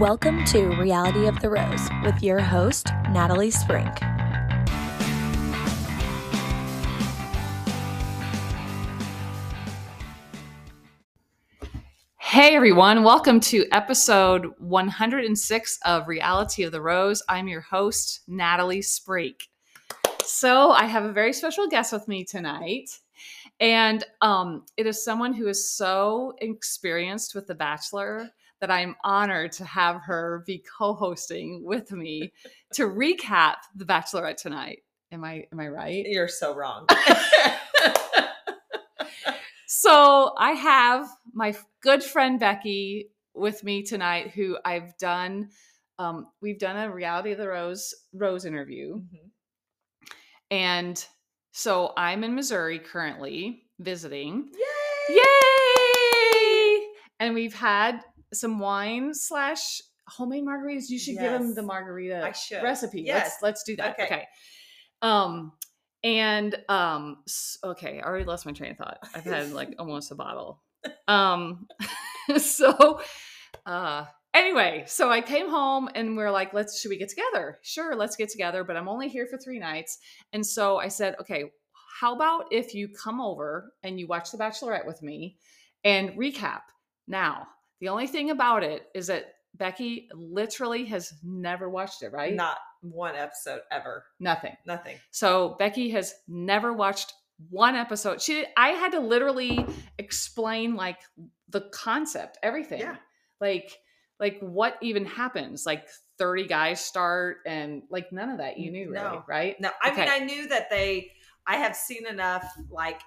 Welcome to Reality of the Rose with your host, Natalie Sprink. Hey everyone, welcome to episode 106 of Reality of the Rose. I'm your host, Natalie Sprink. So, I have a very special guest with me tonight. And um, it is someone who is so experienced with The Bachelor that I'm honored to have her be co-hosting with me to recap The Bachelorette tonight. Am I am I right? You're so wrong. so I have my good friend Becky with me tonight, who I've done. Um, we've done a reality of the Rose Rose interview, Mm-hmm. and so I'm in Missouri currently visiting. Yay! Yay! And we've had some wine slash homemade margaritas. You should give them the margarita recipe. Yes. Let's let's do that. Okay. Okay. Um and um okay, I already lost my train of thought. I've had like almost a bottle. Um so uh anyway, so I came home and we're like, let's should we get together? Sure, let's get together, but I'm only here for 3 nights. And so I said, okay, how about if you come over and you watch The Bachelorette with me and recap? Now, the only thing about it is that Becky literally has never watched it, right? Not one episode ever. Nothing. Nothing. So Becky has never watched one episode. She I had to literally explain like the concept, everything. Yeah. Like like what even happens? Like 30 guys start and like none of that you knew really, No. right? No, I Okay. mean I knew that they. I have seen enough, like,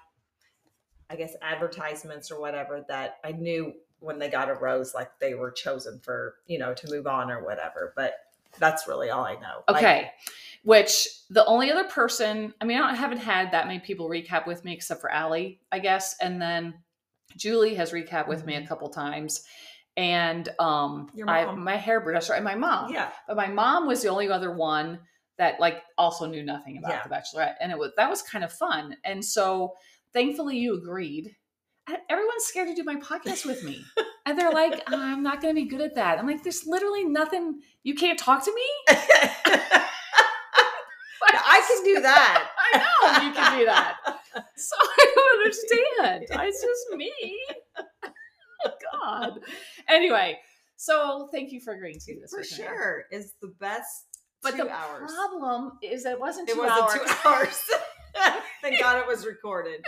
I guess advertisements or whatever that I knew when they got a rose, like they were chosen for you know to move on or whatever. But that's really all I know. Like, Okay. Which the only other person, I mean, I haven't had that many people recap with me except for Allie, I guess. And then Julie has recapped with me a Mhm. couple times. And um I my hairdresser and my mom. yeah, But my mom was the only other one that like also knew nothing about Yeah. the Bachelorette. And it was that was kind of fun. And so thankfully you agreed. Everyone's scared to do my podcast with me. And they're like, I'm not gonna be good at that. I'm like, there's literally nothing you can't talk to me. I can do that. I know you can do that. So I don't understand. It's just me. Oh God. Anyway, so thank you for agreeing to this For with me. sure, is the best. But the hours. problem is that it wasn't two It wasn't hours. two hours. Thank God it was recorded.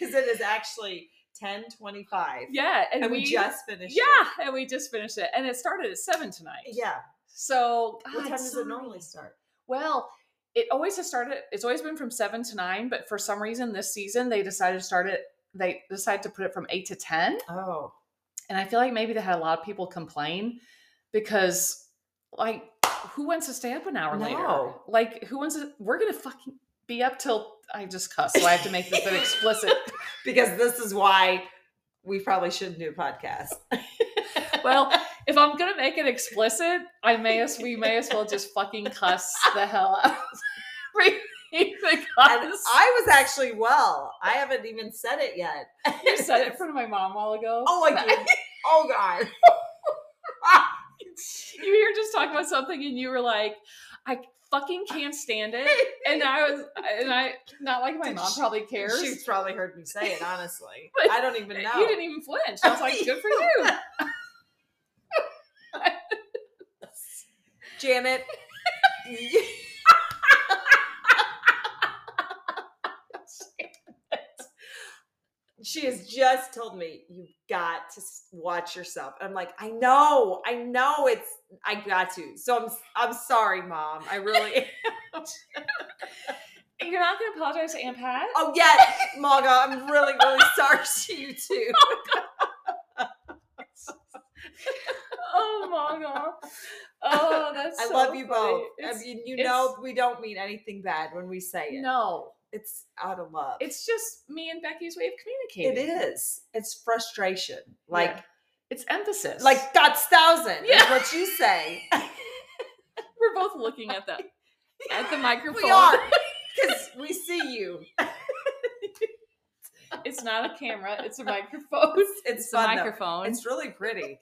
Because it is actually 1025. Yeah, and, And, we, we, just finished yeah, and we just finished it, and it started at seven tonight. Yeah. So What God, time does it normally start? Well, it always has started. It's always been from seven to nine, but for some reason this season they decided to start it. They decided to put it from eight to ten. Oh. and I feel like maybe they had a lot of people complain because, like, who wants to stay up an hour later? Like, who wants to? We're gonna fucking be up till I just cuss, so I have to make this an explicit. Because this is why we probably shouldn't do a podcast. Well, if I'm gonna make it explicit, I may as we may as well just fucking cuss the hell out. because And I was actually well. I haven't even said it yet. you said it in front of my mom a while ago. Oh, I did. Oh, God. you were just talking about something, and you were like, "I fucking can't stand it," and I was, and I not like my Did mom she- probably cares. She's probably heard me say it, honestly. But I don't even know. You didn't even flinch. I was like, "Good for you." Janet. She has just told me you've got to watch yourself. I'm like, I know, I know it's I got to. So I'm I'm sorry, mom. I really am. You're not gonna apologize to Aunt Pat? Oh yeah, Maga, I'm really, really sorry to you too. Oh my god! Oh, oh, that's. I so love you funny. both. I mean, you know we don't mean anything bad when we say it. No, It's out of love. it's just me and Becky's way of communicating. It is. It's frustration. Like Yeah. It's emphasis. like God's thousand is Yeah. what you say. we're both looking at the at the microphone. we are because we see you. It's not a camera. It's a microphone. It's It's a fun, though. microphone. It's really pretty.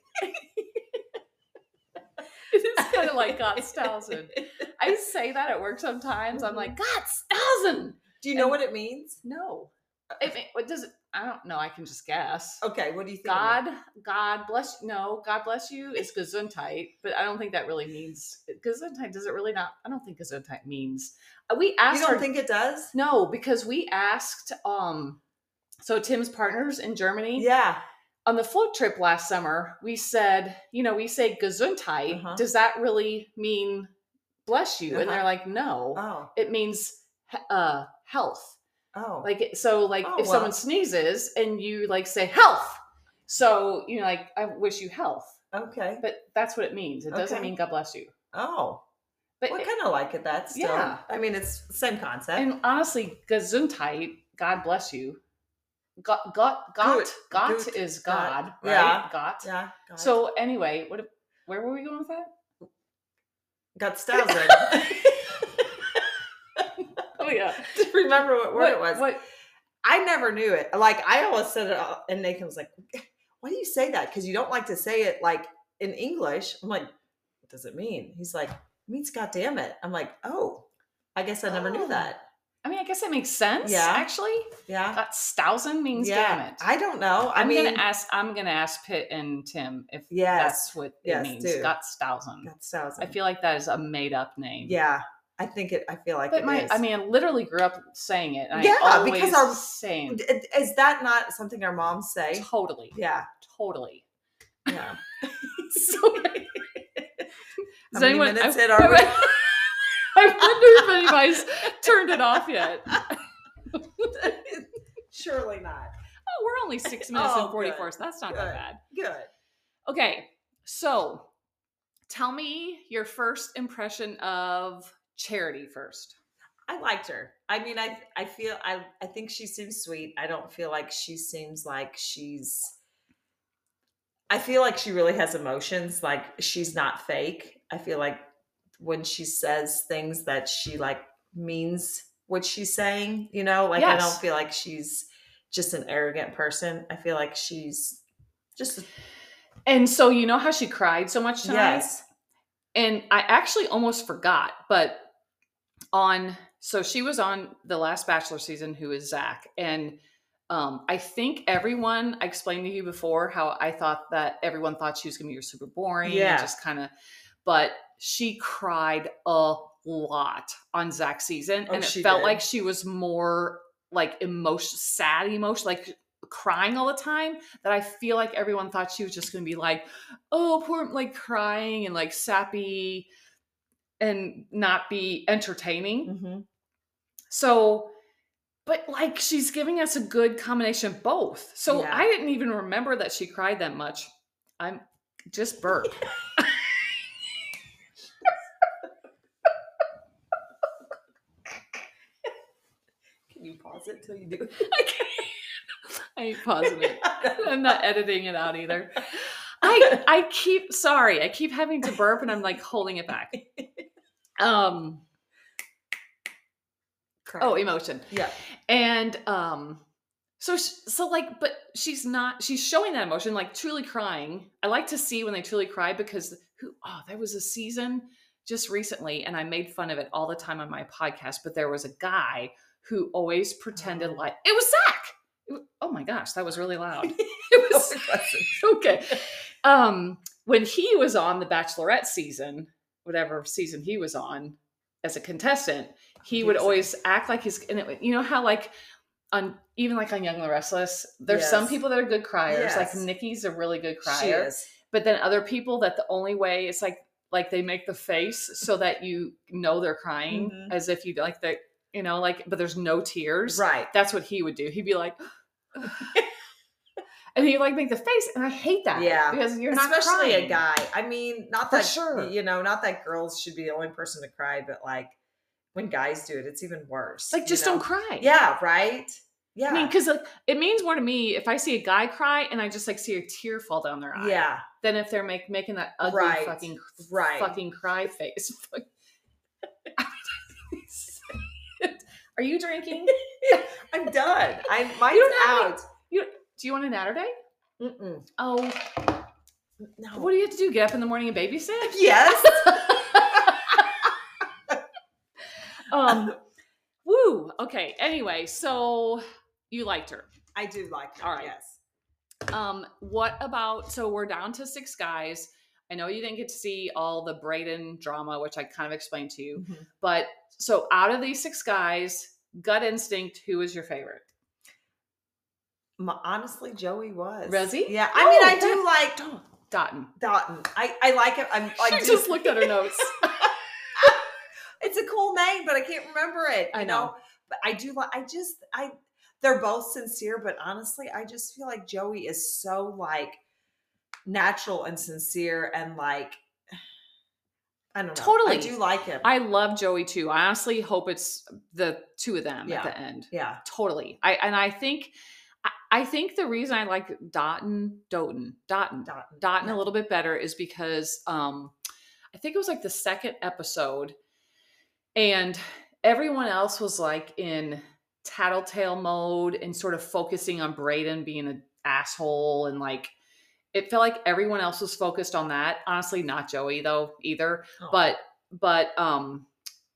it like God's thousand. I say that at work sometimes. I'm like, mm-hmm. Gottsthausen. Do you know what it means? No. It, mean- what does it? I don't know. I can just guess. Okay, what do you think? God, God bless. No, God bless you is Gesundheit, but I don't think that really means Gesundheit. Does it really not? I don't think Gesundheit means. uh, We asked. You don't our- think it does? no, because we asked. Um, so Tim's partners in Germany Yeah. on the float trip last summer, we said, you know, we say Gesundheit. Uh-huh. Does that really mean bless you? And they're Uh-huh. like, no, Oh. it means uh, health. Oh. Like so, like Oh, if well. someone sneezes and you like say health, so you know, like I wish you health, okay. but that's what it means. It doesn't mean God bless you. Oh. But it- kind of like it. That still. Yeah. I mean, it's the same concept. and honestly, Gesundheit, God bless you. God, God, God, Good. God Good. is God. Right? Yeah. God. yeah. So anyway, what? Where were we going with that? got Stausen. Oh yeah. Remember what word what, it was? What? I never knew it. Like I always said it, all- and Nathan was like, "Why do you say that? Because you don't like to say it like in English." I'm like, "What does it mean?" He's like, "It means God damn it." I'm like, "Oh, I guess I never Oh. knew that." I mean, I guess it makes sense. Yeah. Actually, Yeah, that Stausen means yeah. damn it. I don't know. I I'm mean, gonna ask. I'm gonna ask Pitt and Tim if Yes. that's what Yes, it means. do. Got Stausen. God Stausen. I feel like that is a made up name. yeah, I think it. I feel like But it my, is. I mean, I literally grew up saying it. Yeah, I always because our- saying is that not something our moms say? totally, Yeah, totally. yeah. So, How does many anyone? minutes I, in are we? I wonder if anybody's turned it off yet. Surely not. Oh, we're only six minutes Oh, and forty-four, good. so that's not Good. that bad. Good. Okay, so tell me your first impression of Charity first. I liked her. I mean, I I feel I I think she seems sweet. I don't feel like she seems like she's. I feel like she really has emotions. Like she's not fake. I feel like when she says things that she like means what she's saying. You know, like I don't feel like she's just an arrogant person. I feel like she's just And so you know how she cried so much tonight? yes, And I actually almost forgot, but on so she was on the last Bachelor season, who is Zach, and um, I think everyone I explained to you before how I thought that everyone thought she was going to be super boring, Yeah. and just kind of, but she cried a lot on Zach's season, Oh, and it felt did? like she was more like emotion, sad emotion, like crying all the time. That I feel like everyone thought she was just going to be like, oh, poor, like crying and like sappy and not be entertaining. Mhm. So, but like she's giving us a good combination of both. So Yeah. I didn't even remember that she cried that much. I'm just burp. Can you pause it till you do? I ain't pausing it. I'm not editing it out either. I I keep sorry. I keep having to burp and I'm like holding it back. Um oh, emotion. yeah. and um so sh- so like but she's not she's showing that emotion like truly crying i like to see when they truly cry because who oh there was a season just recently and i made fun of it all the time on my podcast but there was a guy who always pretended Oh. like it was zach It wa- oh my gosh that was really loud it was okay um when he was on the bachelorette season whatever season he was on as a contestant he would Yes. always act like he's and it, you know how like on even like on Young and the Restless, there's some people that are good criers. Like Yes. Nikki's a really good crier, but then other people that the only way it's like like they make the face so that you know they're crying Mhm. as if you like that you know like but there's no tears. Right. That's what he would do. He'd be like. And he'd like make the face, and I hate that. Yeah. because you're not Especially crying. a guy. I mean, not For that sure. you know, not that girls should be the only person to cry, but like when guys do it, it's even worse. Like, you just know? don't cry. Yeah, right. Yeah. I mean, because like, it means more to me if I see a guy cry and I just like see a tear fall down their eye. yeah, Than if they're make, making that ugly Right, fucking right. fucking cry face. Are you drinking? I'm done. I mine's don't have out. Do you want a natter day? Mm-mm. Oh, no. What do you have to do? Get up in the morning and babysit? Yes. um, woo. Okay. Anyway, so you liked her. I do like her. All right. Yes. Um, what about? So we're down to six guys. I know you didn't get to see all the Brayden drama, which I kind of explained to you. Mm-hmm. But so out of these six guys, gut instinct, who is your favorite? Honestly, Joey was. Rosie? Yeah. I mean, Oh, I do like Dotton. Dotton. I, I like it. I'm like just looked at her notes. it's a cool name, but I can't remember it. I you know. But I do like I just I they're both sincere, but honestly, I just feel like Joey is so like natural and sincere and like I don't know. Totally. I do like him. I love Joey too. I honestly hope it's the two of them Yeah. at the end. yeah. Totally. I and I think I, think the reason I like Dotton, Doten, Dotton, Dotton. Dotton Yeah. a little bit better is because um I think it was like the second episode and everyone else was like in tattletale mode and sort of focusing on Brayden being an asshole and like it felt like everyone else was focused on that. Honestly, not Joey though either. Oh. But but um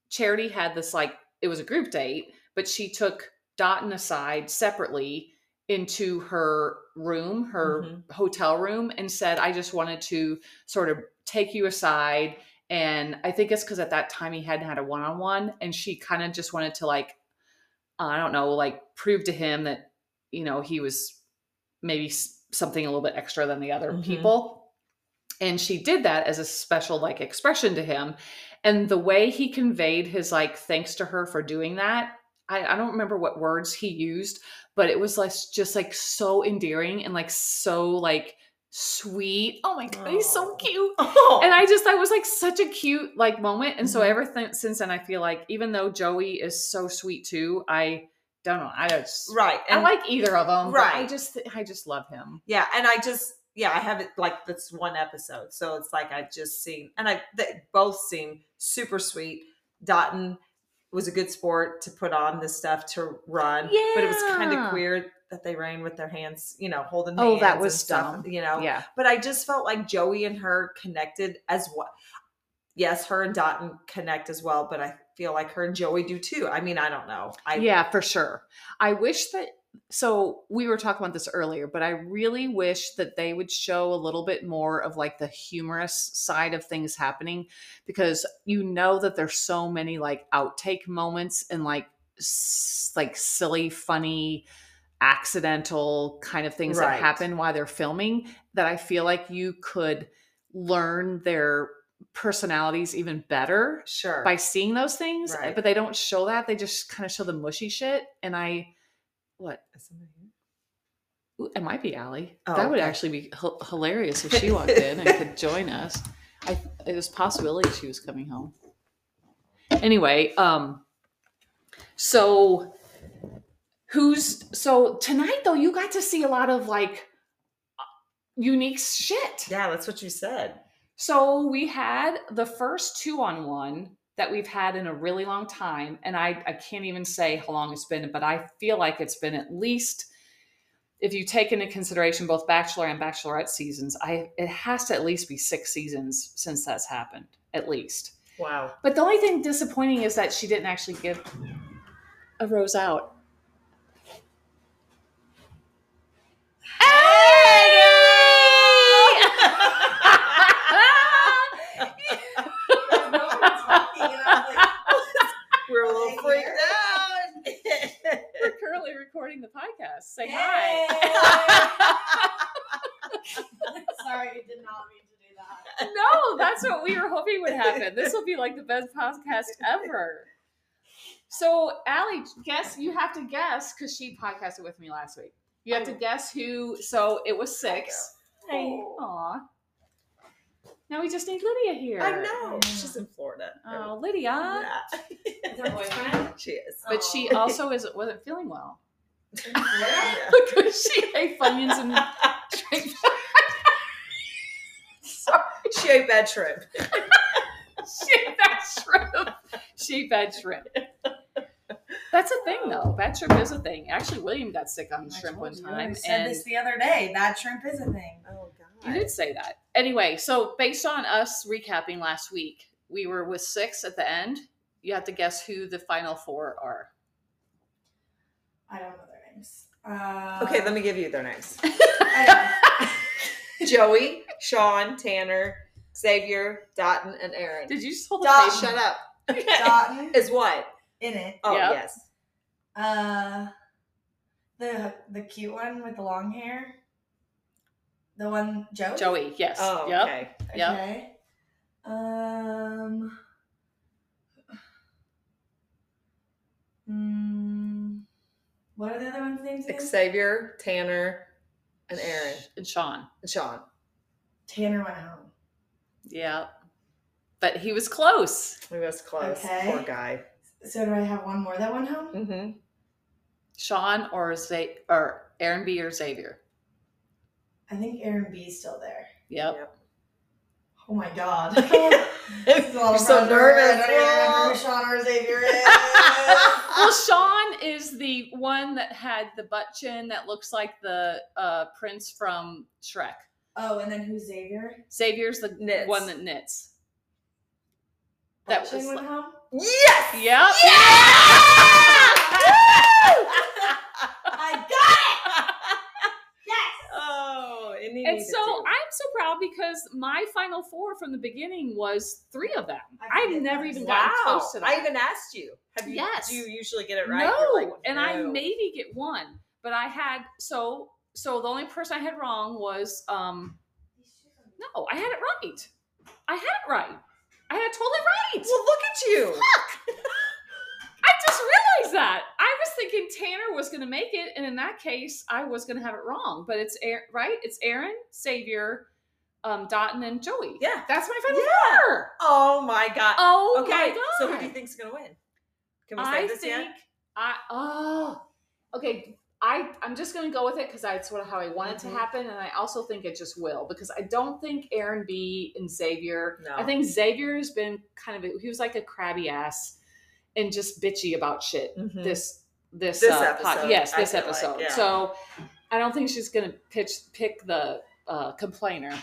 Charity had this like it was a group date, but she took Dotton aside separately into her room, her Mhm. hotel room, and said, I just wanted to sort of take you aside. And I think it's because at that time he hadn't had a one on one. And she kind of just wanted to, like, I don't know, like prove to him that, you know, he was maybe something a little bit extra than the other Mhm. people. And she did that as a special, like, expression to him. And the way he conveyed his, like, thanks to her for doing that, I, I don't remember what words he used, but it was like just like so endearing and like so like sweet. Oh my god, he's so cute. Oh. And I just that was like such a cute like moment. And so Mhm. ever th- since then, I feel like even though Joey is so sweet too, I don't know. I just right. I like either of them. Right. I just I just love him. yeah, and I just yeah, I have it like this one episode. So it's like I've just seen and I they both seem super sweet. Dotton was a good sport to put on this stuff to run. Yeah. But it was kind of weird that they ran with their hands, you know, holding Oh, that was stuff, dumb. you know. Yeah. But I just felt like Joey and her connected as well. Yes, her and Dotton connect as well, but I feel like her and Joey do too. I mean, I don't know. I yeah, for sure. I wish that so we were talking about this earlier, but I really wish that they would show a little bit more of like the humorous side of things happening because you know that there's so many like outtake moments and like s- like silly funny accidental kind of things that happen while they're filming that I feel like you could learn their personalities even better sure. by seeing those things, Right. but they don't show that. They just kind of show the mushy shit. And I, what? Is somebody here? Ooh, it might be Allie. Oh, that would okay. actually be h- hilarious if she walked in and could join us. I, it was a possibility she was coming home. Anyway, um, so who's so tonight though? You got to see a lot of like unique shit. Yeah, that's what you said. So we had the first two on one that we've had in a really long time. And I, I can't even say how long it's been, but I feel like it's been at least, if you take into consideration both Bachelor and Bachelorette seasons, I it has to at least be six seasons since that's happened, at least. Wow. But the only thing disappointing is that she didn't actually give a rose out. We're a little Hey, freaked here. out. Recording the podcast. Say Yay! hi. Sorry, I did not mean to do that. no, that's what we were hoping would happen. This will be like the best podcast ever. So, Allie, guess you have to guess because she podcasted with me last week. You have to oh. guess who. So it was six. Hey. Aw. Now we just need Lydia here. I know. She's in Florida. Oh, Lydia. Yeah. Is her boyfriend? she is. But she Oh. also is wasn't feeling well. Yeah. Because she ate funyuns and shrimp. Sorry, she ate bad shrimp. she ate bad shrimp. She ate bad shrimp. That's a thing, though. Oh. Bad shrimp is a thing. Actually, William got sick on I shrimp one told you, time, I said and this the other day. That shrimp is a thing. Oh God! you did say that. Anyway, so based on us recapping last week, we were with six at the end. you have to guess who the final four are. I don't know their names. Uh, Okay, let me give you their names. Joey, Sean, Tanner, Xavier, Dotton, and Aaron. Did you just hold the Dot- Shut up. know. Dotton Is what? in it. Oh Yeah. yes. Uh, the the cute one with the long hair. The one Joe. Joey, yes. Oh yep. okay. Yep. Okay. Um. Mm, what are the other ones' names? Again? Xavier, Tanner, and Aaron. And Sean. And Sean. Tanner went home. Yeah. But he was close. He was close. Okay. Poor guy. So do I have one more that went home? Mm-hmm. Sean or Za- or Aaron B or Xavier. I think Aaron B is still there. Yep. Oh my god. This is a You're so nervous. I don't even remember who Sean or Xavier is. Well, Sean is the one that had the butt chin that looks like the uh, prince from Shrek. oh, and then who's Xavier? Xavier's the Knits. one that knits. That Butchin was went like- home. Yes! Yep. I got it. Yes. And, so. I'm so proud because my final four from the beginning was three of them. I I've never even wow. gotten close to that. I even asked you. Have you? Yes. Do you usually get it right? No, like, and I maybe get one, but I had so so the only person I had wrong was um no, I had it right. I had it right. I had it totally right. Well, look at you. I that. I was thinking Tanner was going to make it, and in that case, I was going to have it wrong. But it's Aaron, right? It's Aaron, Xavier, um, Dotton, and Joey. Yeah. That's my final Yeah. four. Oh my god. Oh okay. my god! So who do you think's gonna win? Can we say I this think yet? I oh okay. I I'm just gonna go with it because that's sort of how I want it Mhm. to happen, and I also think it just will because I don't think Aaron B and Xavier. No. I think Xavier has been kind of he was like a crabby ass and just bitchy about shit. Mhm. This this This uh, pod- episode, yes this feel like, episode. yeah. So I don't think she's gonna pitch pick the uh, complainer.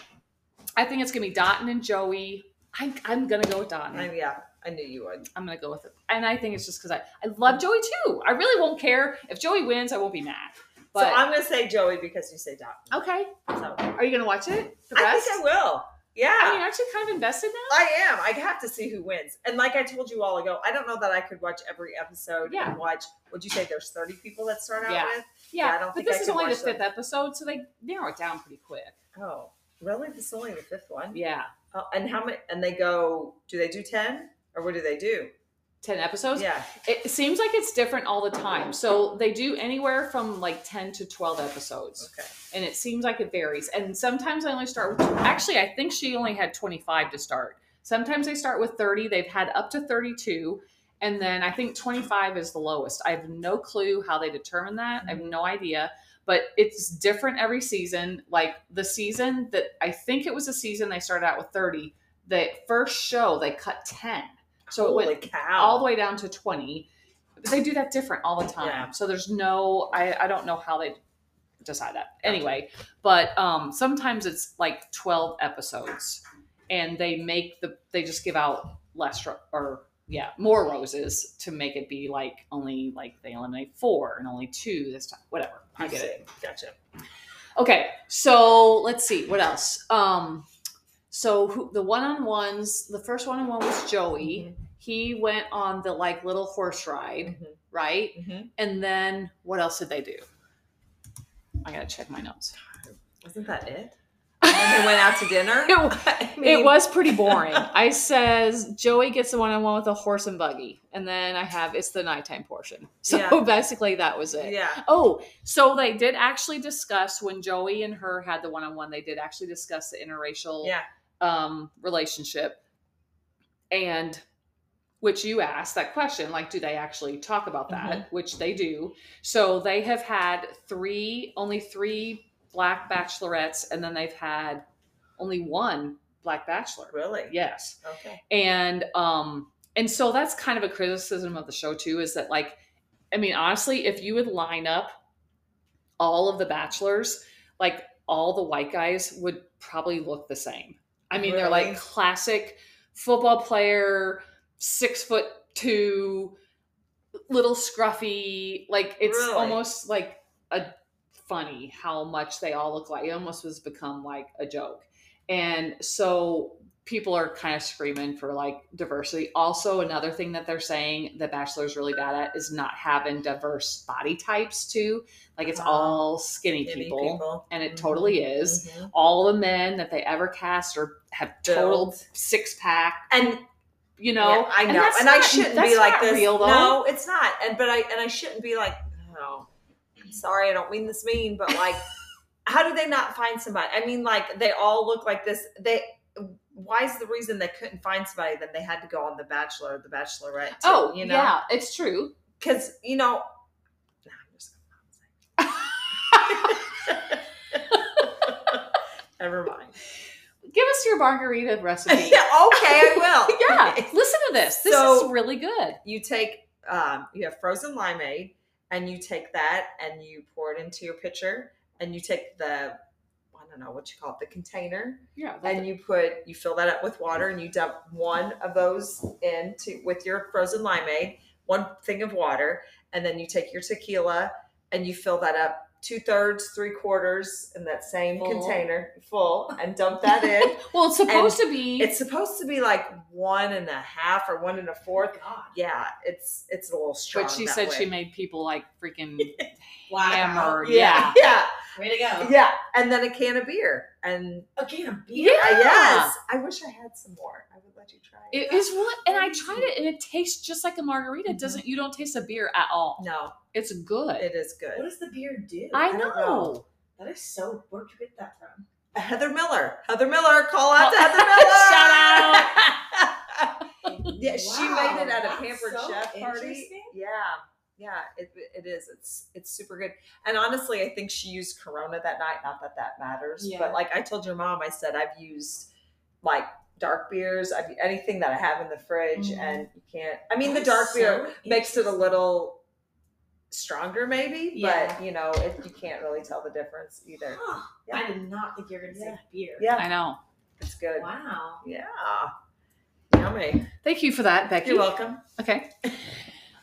I think it's gonna be Dotton and Joey. I'm I'm gonna go with Dotton. I, yeah, I knew you would. I'm gonna go with it. And I think it's just because I, I love Joey too. I really won't care if Joey wins. I won't be mad. But so I'm gonna say Joey because you say Dot. okay, So are you gonna watch it? The I think I will. Yeah. I mean, aren't you kind of invested now? I am. I have to see who wins. And like I told you all ago, I don't know that I could watch every episode Yeah. and watch. Would you say there's 30 people that start out Yeah. with? Yeah, I don't but this I is only the watch them. fifth episode, so they narrow it down pretty quick. Oh, really? This is only the fifth one. Yeah, Oh, and how many? And they go? Do they do 10 or what do they do? Ten episodes. Yeah. It seems like it's different all the time. So they do anywhere from like ten to twelve episodes. Okay. and it seems like it varies. And sometimes I only start with actually I think she only had 25 to start. Sometimes they start with 30. They've had up to 32 and then I think 25 is the lowest. I have no clue how they determine that. I have mm-hmm. no idea, but it's different every season. Like the season that I think it was a season they started out with 30. The first show they cut 10. So it went cow. all the way down to 20 they do that different all the time Yeah. so there's no I, I don't know how they decide that anyway but um sometimes it's like 12 episodes and they make the they just give out less ro- or yeah more roses to make it be like only like they eliminate four and only two this time whatever i get it. Gotcha. Okay, so let's see what else. Um, so who, the one-on-ones, the first one-on-one was Joey. He went on the like little horse ride, Mhm. right? Mhm. And then what else did they do? I gotta check my notes. Wasn't that it? And they went out to dinner. It, I it was pretty boring. I says Joey gets the one-on-one with a horse and buggy, and then I have it's the nighttime portion. So Yeah. basically, that was it. Yeah. Oh, so they did actually discuss when Joey and her had the one on one, they did actually discuss the interracial Yeah. Um, relationship. And which you asked that question, like, do they actually talk about that? Mm-hmm. Which they do. So they have had three, only three black bachelorettes, and then they've had only one black bachelor. Really? Yes Okay. and um and so that's kind of a criticism of the show too is that like i mean honestly if you would line up all of the bachelors like all the white guys would probably look the same i mean they're like classic football player six foot two, little scruffy. Like it's Really? almost like a funny how much they all look like. It almost has become like a joke. And so people are kind of screaming for like diversity. Also, another thing that they're saying the Bachelor's really bad at is not having diverse body types too. Like it's Oh. all skinny, Skinny people, people. and it Mhm. totally is. Mhm. All the men that they ever cast or have total six pack, And you know. Yeah, I know, that's and, I shouldn't be like not this. Real, though. No, it's not. And but I and I shouldn't be like, oh, sorry, I don't mean this mean, but like, how do they not find somebody? I mean, like they all look like this. They why is the reason they couldn't find somebody that they had to go on The Bachelor, or The Bachelorette? Too, Oh, you know, yeah, it's true. because you know. Nah, I'm just gonna Never mind. Give us your margarita recipe. yeah, okay, I will. yeah, Okay. listen to this. This So- is really good. you take um, you have frozen limeade and you take that and you pour it into your pitcher and you take the don't know what you call it the container Yeah, and you put you fill that up with water and you dump one of those into with your frozen limeade one thing of water and then you take your tequila and you fill that up two thirds three quarters in that same Full. container full and dump that in well, it's supposed to be. it's supposed to be like one and a half or one and a oh fourth God. yeah, it's it's a little strong. but she said way. she made people like freaking Wow. hammered. Yeah, Yeah. yeah, Way to go. yeah, and then a can of beer, and A can of beer. Yeah. yes, I wish I had some more. I would let you try it. It is what, and I tried it, and it tastes just like a margarita. It Mhm. doesn't. You don't taste a beer at all. no, It's good. it is good. What does the beer do? I I know. know. That is so. Where'd you get that from? Heather Miller, Heather Miller, call out to Heather Miller. Shout out. yeah, she made it at a pampered so chef party. Yeah. Yeah, it, it is. It's it's super good. And honestly, I think she used Corona that night. Not that that matters, Yeah. but like I told your mom, I said I've used like dark beers. I've anything that I have in the fridge, Mhm. and you can't. I mean, the dark so beer makes it a little stronger, maybe, Yeah. but you know, it, you can't really tell the difference either. Huh. Yeah. I did not think you were going to Yeah. say beer. Yeah, I know. it's good. Wow. Yeah, yummy. Thank you for that, Becky. You're welcome. Okay.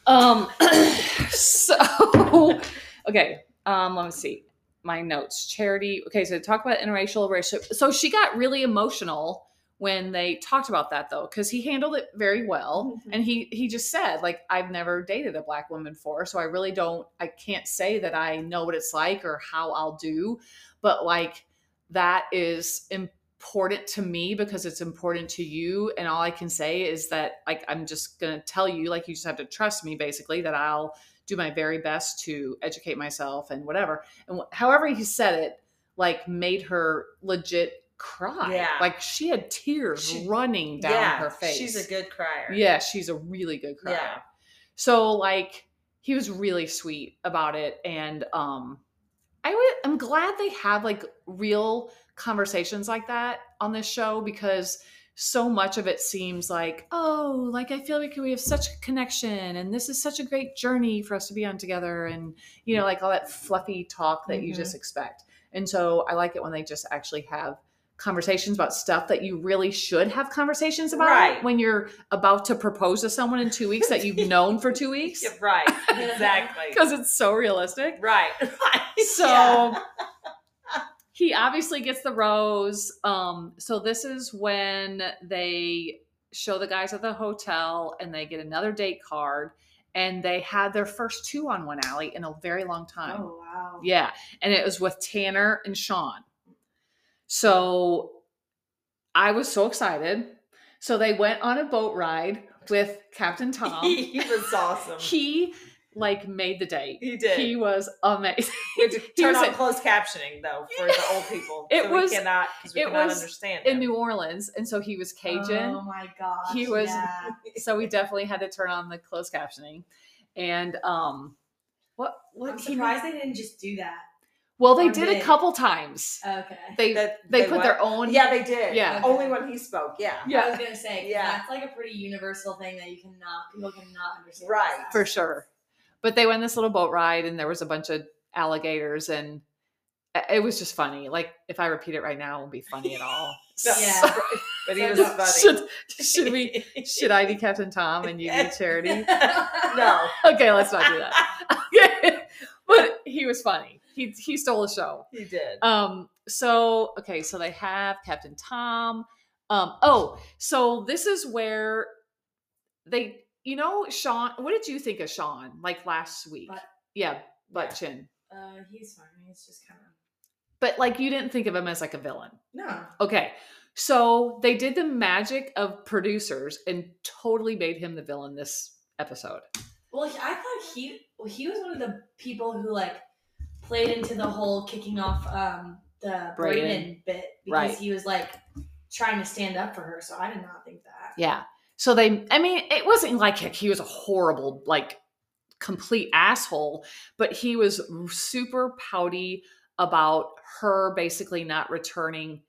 Um. so, okay. Um. Let me see my notes. Charity. Okay. So talk about interracial relationship. So she got really emotional when they talked about that, though, because he handled it very well, Mhm. and he he just said like I've never dated a black woman before, so I really don't. I can't say that I know what it's like or how I'll do, but like that is important to me because it's important to you and all i can say is that like i'm just going to tell you like you just have to trust me basically that i'll do my very best to educate myself and whatever and wh- however he said it like made her legit cry Yeah. like she had tears She- running down yeah, her face She's a good crier. yeah she's a really good crier Yeah. so like he was really sweet about it and um i would i'm glad they have like real conversations like that on this show because so much of it seems like oh like i feel like we have such a connection and this is such a great journey for us to be on together and you know like all that fluffy talk that you Mhm. just expect and so i like it when they just actually have conversations about stuff that you really should have conversations about Right. when you're about to propose to someone in two weeks that you've known for two weeks Yeah, right. Exactly. because it's so realistic right. Right. so Yeah. He obviously gets the rose um so this is when they show the guys at the hotel and they get another date card and they had their first two on one alley in a very long time Oh wow. yeah and it was with tanner and sean so i was so excited so they went on a boat ride with captain tom he was awesome. he like made the date He did. he was amazing we had to he turn was on in- closed captioning though for the old people. It so was- we cannot because we it cannot was understand in him. New Orleans, and so he was Cajun. Oh my gosh. He was- Yeah. so we definitely had to turn on the closed captioning. And um, what what I'm he- surprised they didn't just do that. well, they Or did a couple times. Okay. They That- they, they put what? their own. Yeah, they did. Yeah. Only when he spoke. Yeah. Yeah. I was gonna say. Yeah. that's like a pretty universal thing that you cannot people cannot understand. Right. for sure. But they went this little boat ride, and there was a bunch of alligators, and it was just funny. Like if I repeat it right now, it won't be funny at all. Yeah. but he was funny. Should, should we? Should I be Captain Tom and you be Charity? no. Okay, let's not do that. Okay, but he was funny. He he stole the show. He did. Um. So okay. So they have Captain Tom. Um. Oh. So this is where they. You know, Sean. What did you think of Sean? Like last week? But- yeah, butt chin. Uh, he's fine. He's just kind of But like, you didn't think of him as like a villain. no. Okay. So they did the magic of producers and totally made him the villain this episode. Well, I thought he he was one of the people who like played into the whole kicking off um the Brayden. Brayden bit because Right. he was like trying to stand up for her. So I did not think that. Yeah. So they, I mean, it wasn't like he was a horrible, like, complete asshole, but he was super pouty about her basically not returning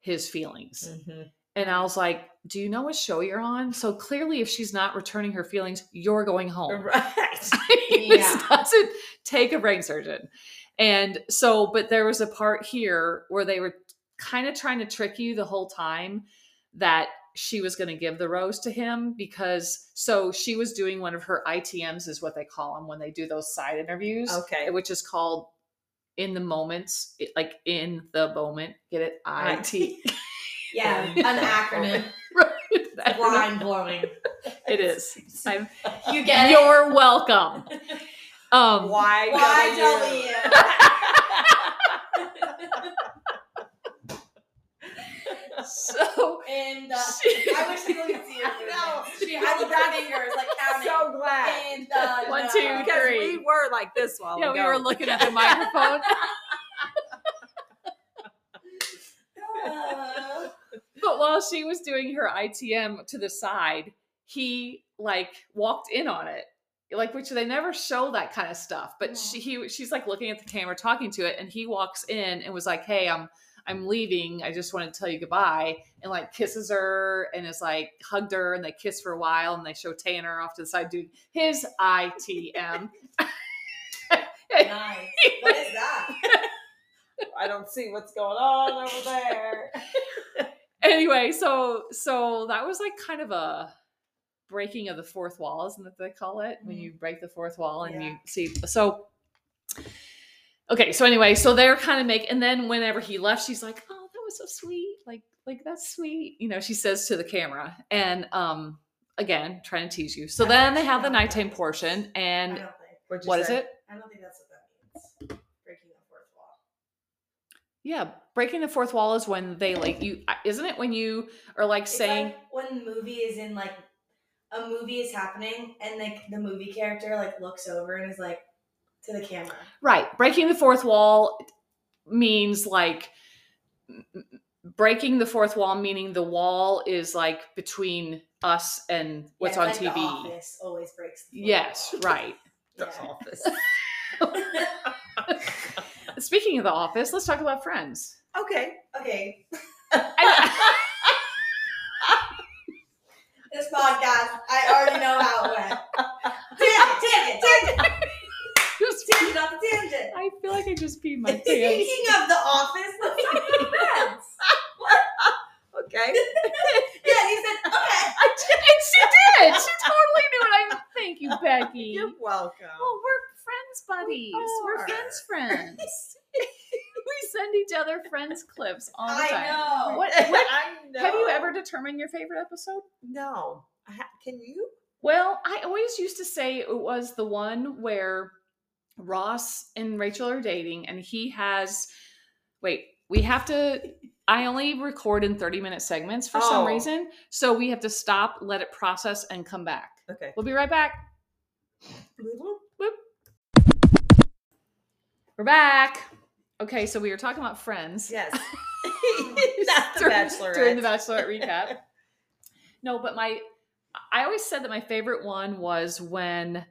his feelings. Mhm. And I was like, Do you know what show you're on? So clearly, if she's not returning her feelings, you're going home. Right. Yeah. doesn't take a brain surgeon. And so, but there was a part here where they were kind of trying to trick you the whole time that she was going to give the rose to him because so she was doing one of her ITMs is what they call them when they do those side interviews, Okay. which is called in the moments, like in the moment. Get it? IT. Yeah, an acronym, Right. blind blowing. It is. I'm, You get it? you're welcome. Um, Why? so and uh, She- I wish people could see her. know. movements. She had the fingers like counting. so glad. and uh, One, two, because three. we were like this while yeah, we ago. were looking at the microphone. Uh, But while she was doing her ITM to the side, he like walked in on it. Like which they never show that kind of stuff. But No. she he she's like looking at the camera talking to it and he walks in and was like, "Hey, I'm I'm leaving. I just want to tell you goodbye." And like kisses her and is like hugged her and they kiss for a while and they show Tanner off to the side doing his ITM. nice. What is that? I don't see what's going on over there. anyway, so so that was like kind of a breaking of the fourth wall, isn't that they call it? When Mhm. you break the fourth wall and Yeah. you see so okay, so anyway, so they're kind of make and then whenever he left, she's like, Oh, that was so sweet. Like, like that's sweet. You know, she says to the camera. And um again, trying to tease you. So I then they have the nighttime that portion I and don't think. What is say? it? I don't think that's what that means. Breaking the fourth wall. Yeah, breaking the fourth wall is when they like you isn't it when you are like It's saying like when the movie is in like a movie is happening and like the movie character like looks over and is like to the camera. Right. Breaking the fourth wall means like m- m- breaking the fourth wall, meaning the wall is like between us and what's Yeah, on like The TV. Office always breaks. The Yes, wall. right. The Yeah. office. Speaking of the office, let's talk about friends. okay. okay, this podcast, I already know how it went. Tangent, tangent, tangent, just- tangent off the tangent. I feel like I just peed my pants. Speaking of the office, let's talk about friends. Okay. Yeah, you said okay. I did. And she did. She totally knew what I. Thank you, Becky. You're welcome. Well, we're friends, buddies. We're are. friends, friends. we send each other friends clips all the I time. know. What, what I know. have you ever determined your favorite episode? No. Can you? Well, I always used to say it was the one where Ross and Rachel are dating, and he has. Wait, we have to. I only record in 30 minute segments for some Oh. reason. So we have to stop, let it process, and come back. Okay. We'll be right back. We're back. Okay, so we were talking about friends. Yes. Not the during, Bachelorette. during the Bachelorette recap. No, but my I always said that my favorite one was when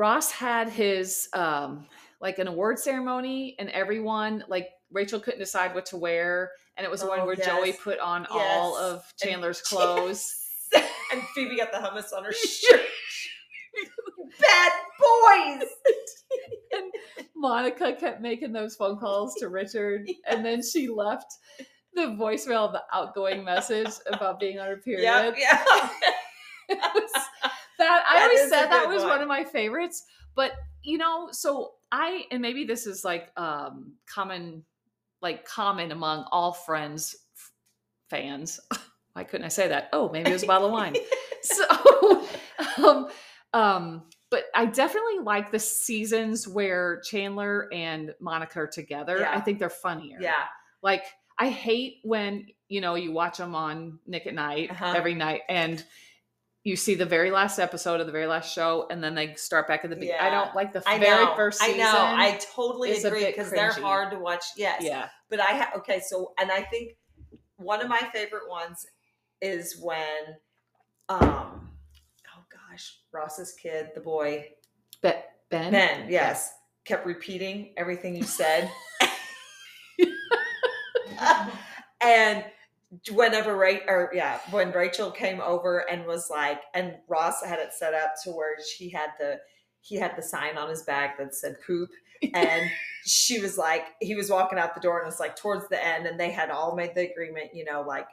Ross had his um like an award ceremony and everyone like Rachel couldn't decide what to wear and it was the one Oh, where yes. Joey put on all Yes. of And- Chandler's clothes. and Phoebe got the hummus on her shirt. Bad boys. and Monica kept making those phone calls to Richard, and then she left. the voicemail of the outgoing message about being on her period. Yep, yeah. It was- that I That always said that was one one. of my favorites. But you know, so I and maybe this is like um common like common among all friends f- fans. Why couldn't I say that? Oh, maybe it was a bottle of wine. So um um but I definitely like the seasons where Chandler and Monica are together. Yeah. I think they're funnier. yeah. Like I hate when you know you watch them on Nick at Nite Uh-huh. every night and you see the very last episode of the very last show and then they start back at the beginning. I don't like the I very know. first I know. I totally agree because they're hard to watch. Yes. yeah. But I have okay, so and I think one of my favorite ones is when um oh gosh, Ross's kid, the boy, Be- ben. Ben, yes, kept repeating everything you said. and whenever Ray or yeah, when Rachel came over and was like, and Ross had it set up to where she had the he had the sign on his back that said poop, and she was like, he was walking out the door and was like towards the end, and they had all made the agreement, you know, like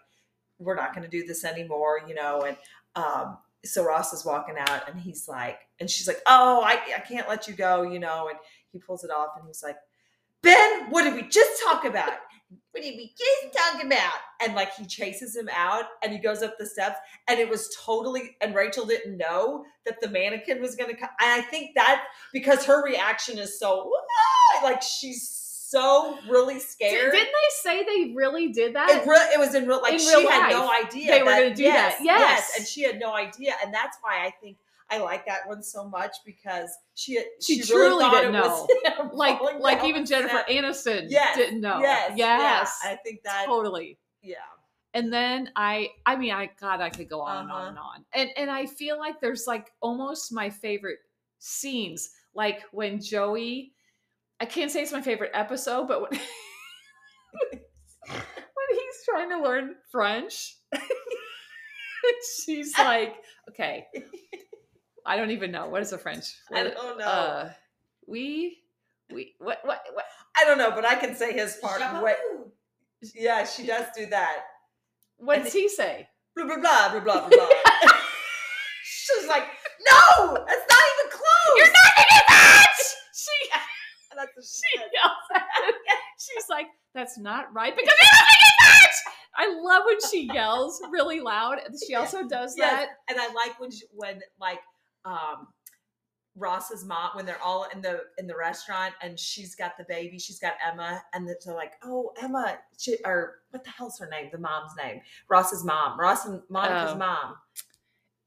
we're not going to do this anymore, you know, and um. So Ross is walking out and he's like, and she's like, Oh, I, I can't let you go, you know, and he pulls it off and he's like, Ben, what did we just talk about? What did we just talk about? And like he chases him out and he goes up the steps and it was totally and Rachel didn't know that the mannequin was gonna come. And I think that because her reaction is so "Ah!" like she's so really scared. Didn't they say they really did that? it, re- it was in real like In she real had no idea they were gonna do that. Yes. and she had no idea and that's why i think i like that one so much because she had, She really didn't was him like like even Jennifer steps. Aniston Yes, didn't know. yes Yes. yeah, i think that totally. yeah and then i i mean i god i could go on and on Uh-huh. and on and and i feel like there's like almost my favorite scenes like when joey i can't say it's my favorite episode but when when he's trying to learn french she's like okay i don't even know. What is the french i don't know. Uh we we what what what? I don't know but i can say his part Shabba Wait, boo. yeah she does do that. What does he say? Blah blah blah blah blah blah. Blah she's like no that's not even close. You're not gonna match she that's what she she yells at him. She's like, "That's not right," because you're not making match. I love when she yells really loud. and She also does Yes, that. and I like when she, when like um Ross's mom when they're all in the in the restaurant and she's got the baby, she's got Emma, and they're like, "Oh, Emma," she, or what the hell's her name? The mom's name, Ross's mom, Ross and Monica's Oh. mom.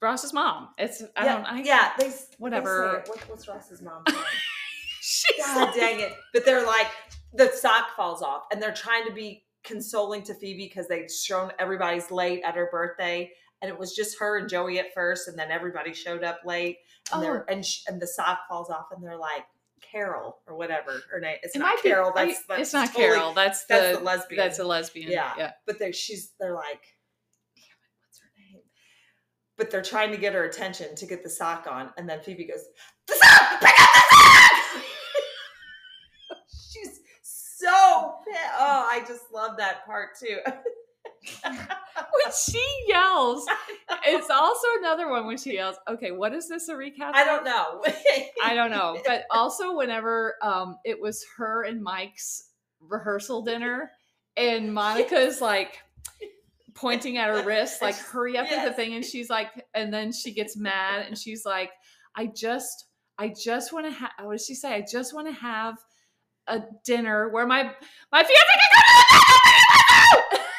Ross's mom. It's I yeah, don't. I, yeah, they they whatever. say. What, what's Ross's mom? God like, dang it! But they're like the sock falls off, and they're trying to be consoling to Phoebe because they've shown everybody's late at her birthday, and it was just her and Joey at first, and then everybody showed up late, and they're oh. and sh- and the sock falls off, and they're like Carol or whatever her name. It's It not might be- Carol. That's, that's it's not totally- Carol. That's the That's the lesbian. That's a lesbian. Yeah. yeah. But they she's they're like, damn it, what's her name? But they're trying to get her attention to get the sock on, and then Phoebe goes, "The sock! Pick up the sock!" she's so pissed. Oh, I just love that part too. When she yells, it's also another one when she yells. Okay, what is this a recap? I don't know. I don't know. But also whenever um it was her and Mike's rehearsal dinner and Monica's like pointing at her wrist, like hurry up with the thing, and she's like, and then she gets mad and she's like, I just I just want to have what does she say? I just want to have a dinner where my my fiance can come to the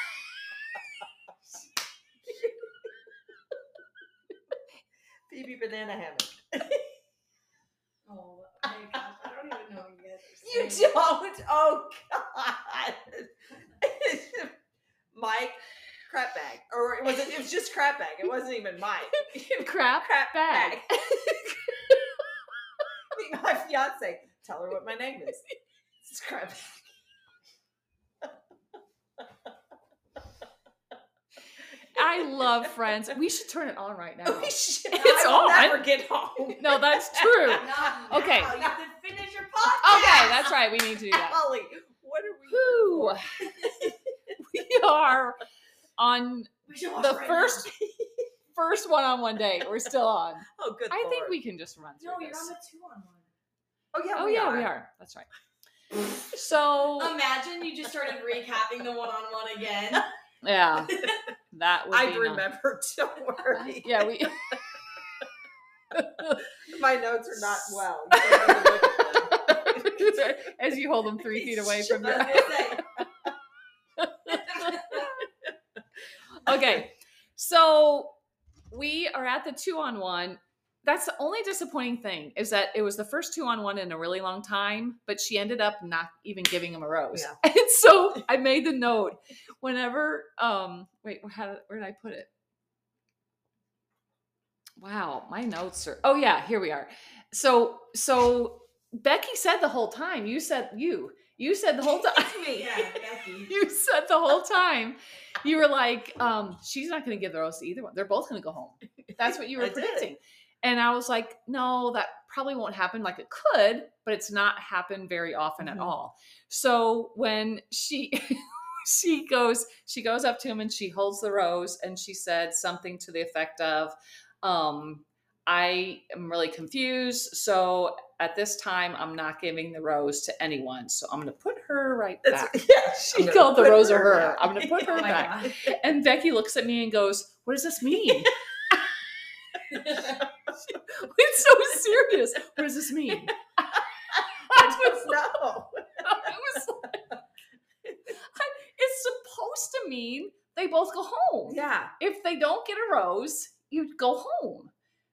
Phoebe banana hammock. Oh my gosh, I don't even know you guys You don't. Oh God. Mike crap bag, or it was it? It was just crap bag. It wasn't even Mike. crap crap bag. bag. My fiance. Tell her what my name is. It's crap I love Friends. We should turn it on right now. We should- It's I on. never get home. No, that's true. Not Okay. now. You have to finish your podcast. Okay, that's right. We need to do that. Holly, what are we? We are on We should watch the right first first one-on-one date. We're still on. Oh, good. I think we can just run through No, you're this. on the two on one. Oh yeah. oh we yeah, are. we are. That's right. So Imagine you just started recapping the one on one again. Yeah, that would I be nice. remember. Don't worry. Yeah, we. My notes are not well. You don't have to look at them. As you hold them three feet away from you. was gonna say. okay, so we are at the two on one. That's the only disappointing thing is that it was the first two on one in a really long time, but she ended up not even giving him a rose. Yeah. And so I made the note whenever, um, wait, how where did I put it? Wow, my notes are, oh yeah, here we are. So, so Becky said the whole time, you said, you, you said the whole time. me. Yeah, Becky. you said the whole time you were like um she's not going to give the rose to either one they're both going to go home that's what you were predicting. did. And i was like no that probably won't happen like it could but it's not happened very often Mhm. at all so when she she goes she goes up to him and she holds the rose and she said something to the effect of um i am really confused so at this time i'm not giving the rose to anyone so i'm going to put her right That's, back yeah. she I'm called the rose her her. back. I'm gonna put her Oh back. God. And Becky looks at me and goes, "What does this mean?" it's so serious. What does this mean? I just know. I was like, it's supposed to mean they both go home. Yeah. If they don't get a rose, you go home.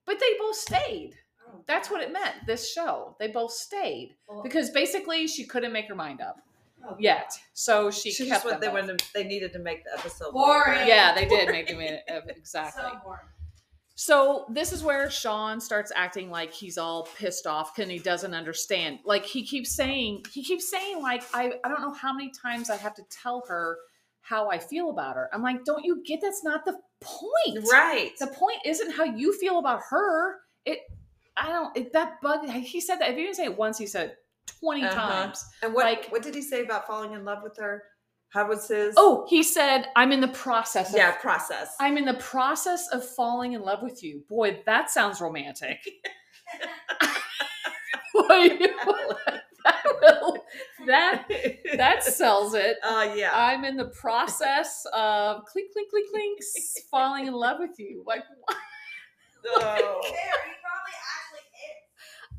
But they both stayed. Oh, That's what it meant. This show, they both stayed because basically she couldn't make her mind up Oh, yet. So she, She, kept just them what they both. wanted. They needed to make the episode Boring. Yeah, they did make him in- uh, exactly. So boring. So this is where Sean starts acting like he's all pissed off and he doesn't understand. Like he keeps saying, he keeps saying, like, I, I don't know how many times I have to tell her how I feel about her. I'm like, don't you get that's not the point. Right. The point isn't how you feel about her. It I don't it, that bug he said that if he didn't say it once, he said it 20 Uh-huh. times. And what like- what did he say about falling in love with her? How was his? Oh, he said, I'm in the process of yeah, process. I'm in the process of falling in love with you. Boy, that sounds romantic. Boy, that, will, that that sells it. Uh, yeah. I'm in the process of clink clink clink clinks falling in love with you. Like Oh. There, he probably actually is.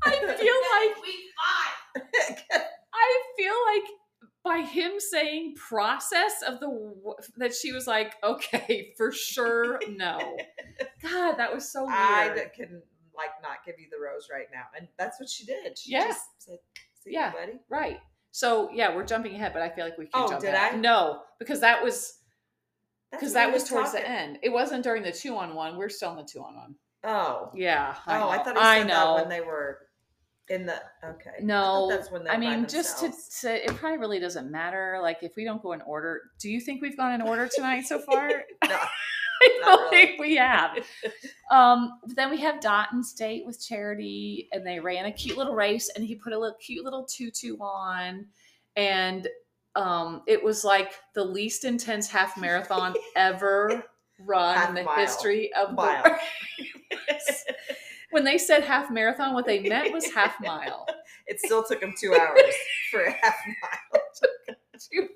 I feel like week five. I feel like by him saying process of the w- that she was like, okay, for sure, no. God, that was so weird. I can like not give you the rose right now, and that's what she did. She Yeah. just said, "See Yeah. you, buddy." Right. So yeah, we're jumping ahead, but I feel like we can Oh, jump did ahead. I? No, because that was because that was towards talking. the end. It wasn't during the two on one. We're still in the two on one. Oh. Yeah. oh, I thought I said know. that when they were in the. Okay. I no, that's when. I mean, just to say, it probably really doesn't matter. Like, if we don't go in order, do you think we've gone in order tonight so far? No, I don't really. think we have. Um, but then we have Dotun's date with Charity, and they ran a cute little race, and he put a little cute little tutu on, and um, it was like the least intense half marathon ever run Half in the mile. history of Mile. the. When they said half marathon, what they meant was half mile. it still took them two hours for a half mile. Two,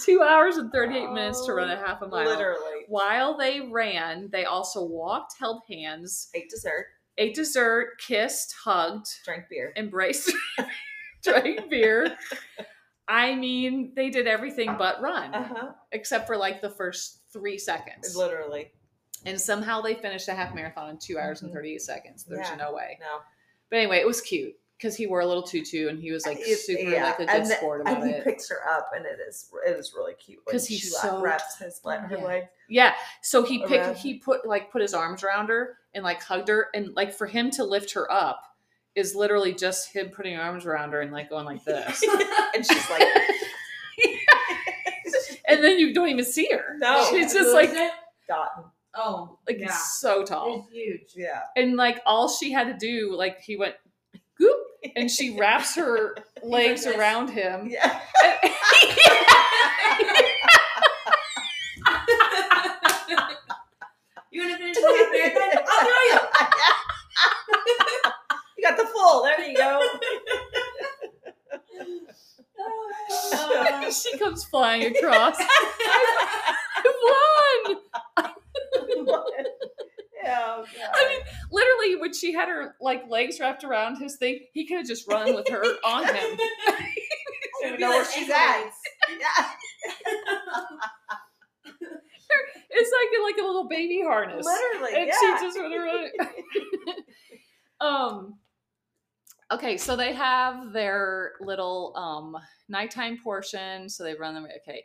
two hours and 38 minutes to run a half a mile. Literally. While they ran, they also walked, held hands, Ate dessert, ate dessert, kissed, hugged, drank beer. embraced, drank beer. I mean, they did everything but run, Uh huh. except for like the first three seconds. Literally. And somehow they finished a half marathon in two hours and Mhm. 38 seconds. There's Yeah. no way. No. But anyway, it was cute because he wore a little tutu and he was like It- super yeah, like a good the- sport about and he it. picks her up, and it is it is really cute when 'Cause he's she like, so- wraps his le- her Yeah. leg. Yeah. So he picked around he put like put his arms around her and like hugged her and like for him to lift her up is literally just him putting arms around her and like going like this. and she's like, and then you don't even see her. No. She's just like it? Dotun. Oh, like yeah. so tall. It's huge. Yeah. And like all she had to do, like he went goop and she wraps her legs this. around him. Yeah. You want to finish the? I'll throw you. you got the full. There you go. She comes flying across. Run! Oh, I mean, literally, when she had her like legs wrapped around his thing, he could have just run with her on him. I don't even know where she's at. Yeah. It's like like a little baby harness. Literally, and yeah. she just went around. um. Okay, so they have their little um nighttime portion. So they run them. Okay.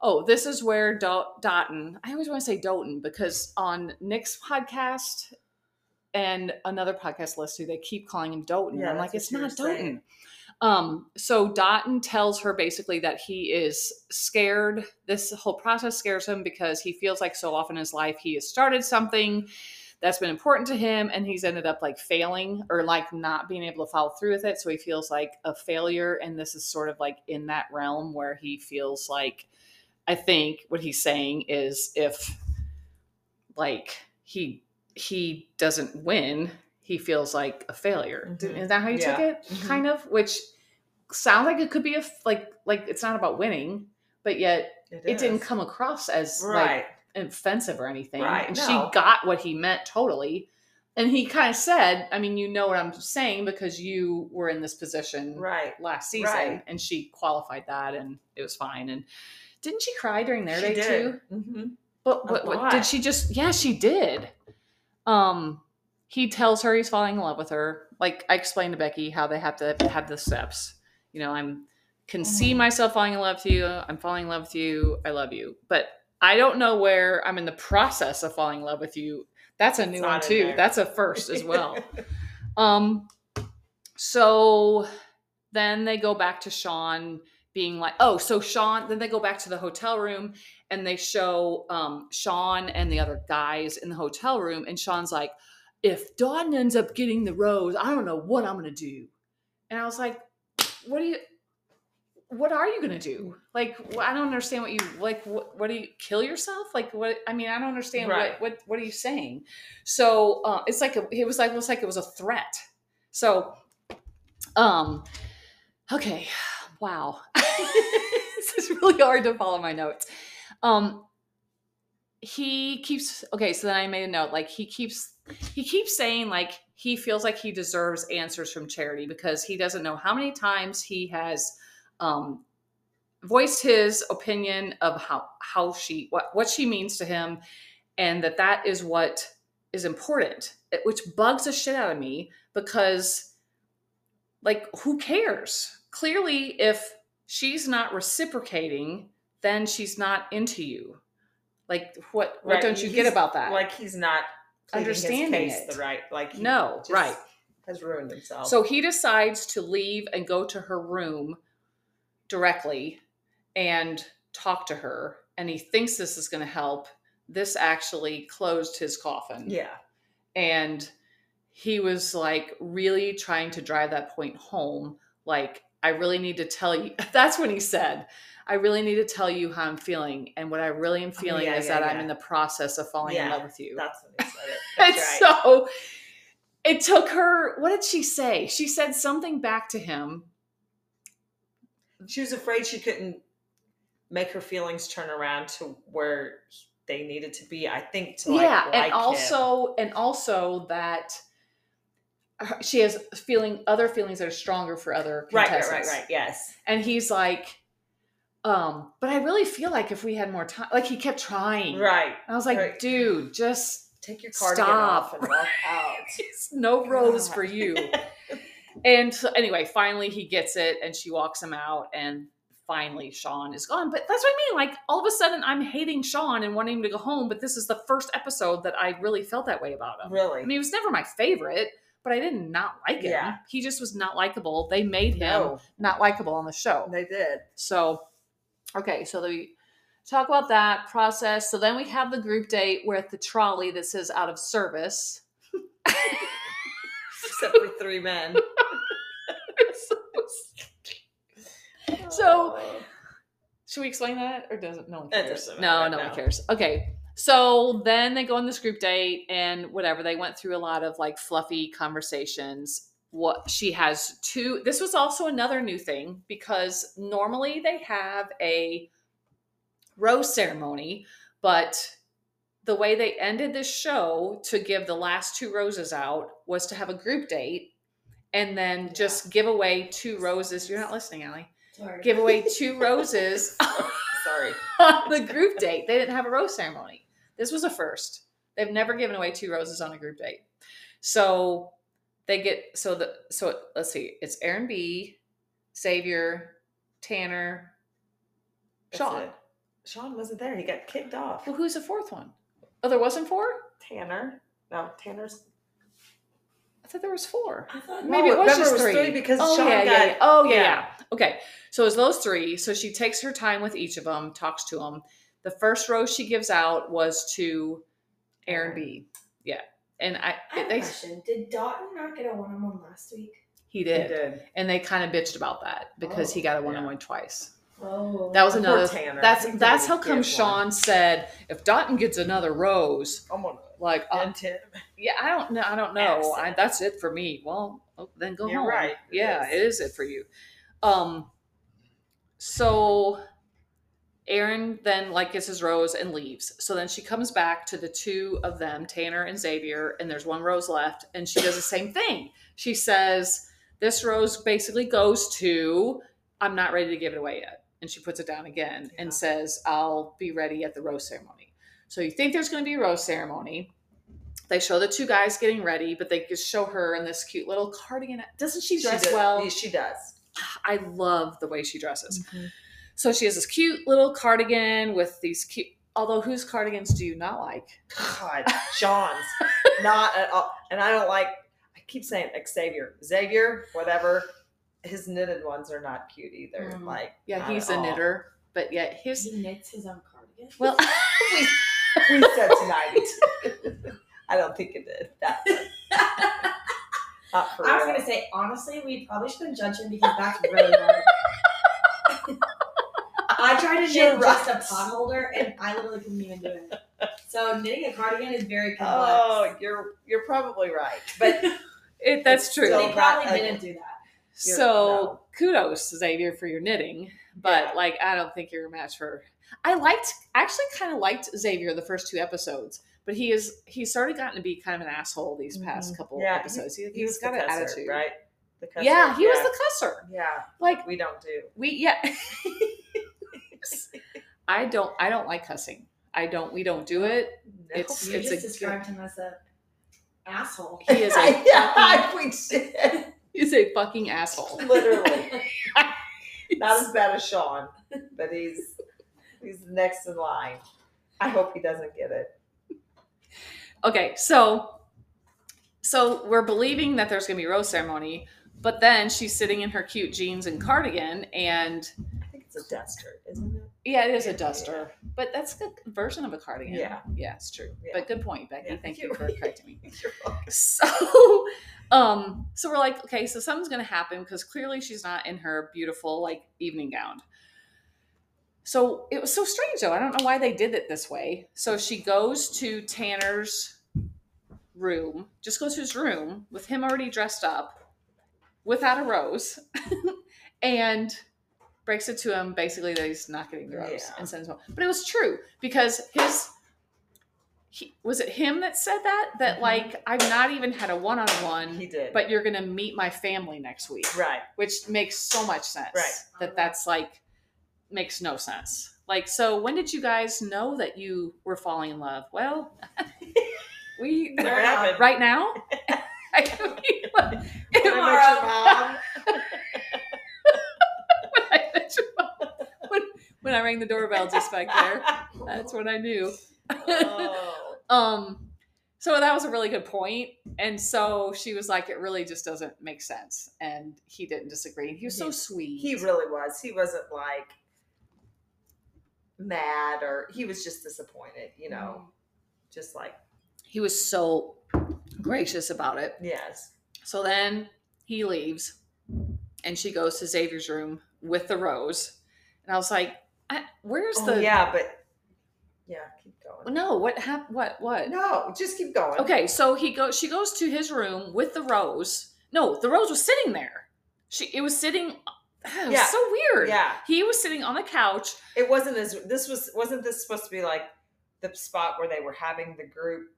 Oh, this is where Dotun. I always want to say Doughton because on Nick's podcast and another podcast list too, they keep calling him Doughton. Yeah, I'm like, it's not saying. Doughton. Um, so Dotun tells her basically that he is scared. This whole process scares him because he feels like so often in his life he has started something that's been important to him and he's ended up like failing or like not being able to follow through with it. So he feels like a failure. And this is sort of like in that realm where he feels like, I think what he's saying is if like he he doesn't win, he feels like a failure. Mhm. Is that how you took Yeah. it? Mhm. Kind of, which sounds like it could be a like like it's not about winning, but yet it, didn't come across as right. like offensive or anything. Right, And no. she got what he meant totally. And he kind of said, I mean, you know what I'm saying because you were in this position right. last season. Right. And she qualified that and it was fine. And didn't she cry during their She day did. too? hmm But what, what did she just? Yeah, she did. Um, he tells her he's falling in love with her. Like I explained to Becky how they have to have the steps. You know, I'm can see Mhm. myself falling in love with you. I'm falling in love with you. I love you, but I don't know where I'm in the process of falling in love with you. That's a new one too. there. That's a first as well. Um, so then they go back to Sean being like, oh, so Sean, then they go back to the hotel room and they show um, Sean and the other guys in the hotel room. And Sean's like, if Dawn ends up getting the rose, I don't know what I'm going to do. And I was like, what do you, what are you going to do? Like, I don't understand what you, like, what, what do you, kill yourself? Like, what, I mean, I don't understand Right. what, what, what are you saying? So uh, it's like, a, it was like, it was like it was a threat. So, um, okay, wow, this is really hard to follow my notes. Um, he keeps okay. So then I made a note. Like he keeps he keeps saying like he feels like he deserves answers from Charity because he doesn't know how many times he has um, voiced his opinion of how how she what what she means to him, and that that is what is important, which bugs the shit out of me because like who cares clearly if she's not reciprocating then she's not into you like what what don't you he's- get about that Like he's not Understanding it. the right. Like no right has ruined himself. so he decides to leave and go to her room directly and talk to her and he thinks this is going to help this actually closed his coffin yeah, and he was like really trying to drive that point home like i really need to tell you that's when he said i really need to tell you how i'm feeling and what i really am feeling Oh, yeah, is yeah, that i'm in the process of falling in love with you that's when he said it. and That's right. so it took her what did she say she said something back to him she was afraid she couldn't make her feelings turn around to where they needed to be. I think to like yeah like and him. also and also that her- she has feeling other feelings that are stronger for other right, right, contestants. right, right. Yes, and he's like um but i really feel like if we had more time like he kept trying right. i was like right. dude just Take your cardigan Stop. off and walk out. it's no rose for you and so anyway finally he gets it and she walks him out and finally sean is gone but that's what i mean like all of a sudden i'm hating sean and wanting him to go home but this is the first episode that i really felt that way about him really? i mean he was never my favorite but i didn't not like him Yeah. he just was not likable they made him no, not likable on the show they did. So, okay, so we talk about that process. So then we have the group date with the trolley that says out of service. Except for three men. So- Oh. Should we explain that or doesn't no one cares? doesn't no, matter, no, no. one cares. Okay. So then they go on this group date and whatever. They went through a lot of like fluffy conversations. What she has two. This was also another new thing because normally they have a rose ceremony, but the way they ended this show to give the last two roses out was to have a group date and then just give away two roses. You're not listening, Allie. Sorry. Give away two roses Sorry. on the group date. They didn't have a rose ceremony. This was a first. They've never given away two roses on a group date. So they get so the so let's see, it's Aaron B, Xavier, Tanner, That's Sean. it. Sean wasn't there. He got kicked off. Well, who's the fourth one? Oh, there wasn't four? Tanner. No, Tanner's. I thought there was four. I thought Maybe it was just it was three. three because oh, Sean yeah, got- yeah, yeah. Oh, yeah, yeah. yeah. Okay. So it's those three. So she takes her time with each of them, talks to them. The first rose she gives out was to Aaron B. Yeah. And I, I have a they, question. Did Dotun not get a one on one last week? he did. He did. did. And they kind of bitched about that because he got a one on one twice. Oh. That was another. Tanner. That's that's how come Sean one. said if Dotun gets another rose, I'm gonna like uh, end yeah, I don't know, I don't know. I, that's it for me. Well, oh, then go You're home. right. It Yeah, is. it is it for you. Um, so Aaron then like gets his rose and leaves. So then she comes back to the two of them, Tanner and Xavier, and there's one rose left, and she does the same thing. She says, "This rose basically goes to I'm not ready to give it away yet," and she puts it down again Yeah. and says, "I'll be ready at the rose ceremony." So you think there's going to be a rose ceremony. They show the two guys getting ready, but they just show her in this cute little cardigan. Doesn't she dress does- well? She does. I love the way she dresses. Mm-hmm. So she has this cute little cardigan with these cute. Although whose cardigans do you not like? God, Sean's not at all. And I don't like. I keep saying Xavier, Xavier, whatever. His knitted ones are not cute either. Mm. Like, Yeah, he's a all. knitter, but yet his He knits his own cardigan. well, We said tonight. I don't think it did. That. Not for I was real. gonna say honestly, we probably shouldn't judge him because that's really hard. I tried to You're knit just a pot holder, and I literally couldn't even do it. So knitting a cardigan is very complex. Oh, you're you're probably right. But it, that's true. so they probably not didn't do that. You're- So no. kudos Xavier for your knitting, but Yeah. like I don't think you're a match for. I liked actually kind of liked Xavier the first two episodes, but he is he's sort of gotten to be kind of an asshole these past Mhm. couple Yeah, episodes. He, he has was got the an cusser, attitude, right? The cusser. Yeah, he was the cusser. Yeah, Like we don't do. we yeah. I don't I don't like cussing. I don't we don't do it. It's- You it's just a- described him as a asshole. He is a yeah, we did. he's a fucking asshole. Literally, not as bad as Sean, but he's he's next in line. I hope he doesn't get it. Okay, so so we're believing that there's gonna be a rose ceremony, but then she's sitting in her cute jeans and cardigan, and I think it's a duster, isn't it? yeah, it is a duster, but that's a version of a cardigan. Yeah. yeah, it's true. Yeah. But good point, Becky. Yeah. Thank you for correcting me. So, um, so we're like, okay, so something's gonna happen because clearly she's not in her beautiful like evening gown. So it was so strange though. I don't know why they did it this way. So she goes to Tanner's room, just goes to his room with him already dressed up, without a rose, and breaks it to him basically that he's not getting the rose Yeah. and sends him. home. But it was true because his he, was it him that said that that Mhm. like I've not even had a one on one, He did. but you're gonna meet my family next week, right. which makes so much sense. Right. That that's like makes no sense. Like, so when did you guys know that you were falling in love? Well, we right now. I mean, When I met your mom. when I met your mom- when, I rang the doorbell just back there, that's what I knew. Oh. um so that was a really good point. point and so she was like it really just doesn't make sense and he didn't disagree he was so sweet He really was. He wasn't like mad or he was just disappointed, you know. Just like, he was so gracious about it yes. so then he leaves and she goes to xavier's room with the rose and i was like I, where's Oh, the yeah, but yeah, keep going. no. What happened? What? What? No, just keep going. Okay, so he goes. She goes to his room with the rose. No, the rose was sitting there. She. It was sitting. ah, It was Yeah. so weird. Yeah. He was sitting on the couch. It wasn't as this was wasn't this supposed to be like the spot where they were having the group.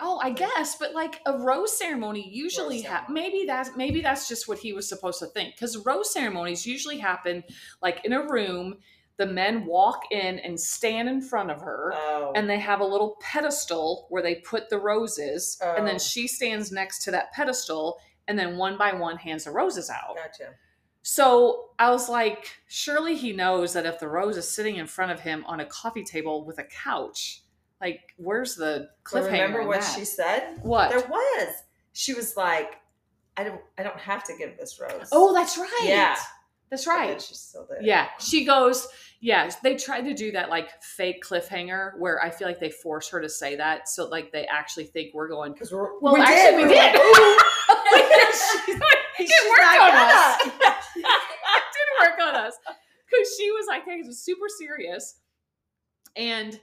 Oh, I guess, but like a rose ceremony usually Rose ha- maybe that's maybe that's just what he was supposed to think because rose ceremonies usually happen like in a room. The men walk in and stand in front of her. Oh. and they have a little pedestal where they put the roses and Oh. then she stands next to that pedestal and then one by one hands the roses out gotcha. so i was like surely he knows that if the rose is sitting in front of him on a coffee table with a couch like where's the cliffhanger remember what that? she said? what There was. She was like, I don't I don't have to give this rose. oh that's right Yeah. that's right She's still there. Yeah, she goes. Yeah, they tried to do that like fake cliffhanger where I feel like they force her to say that, so like they actually think we're going. Because we're Well, we actually, we We're did. like, "Ooh, ah. it worked on gonna." us. it did work on us because she was like, "Hey, it was super serious," and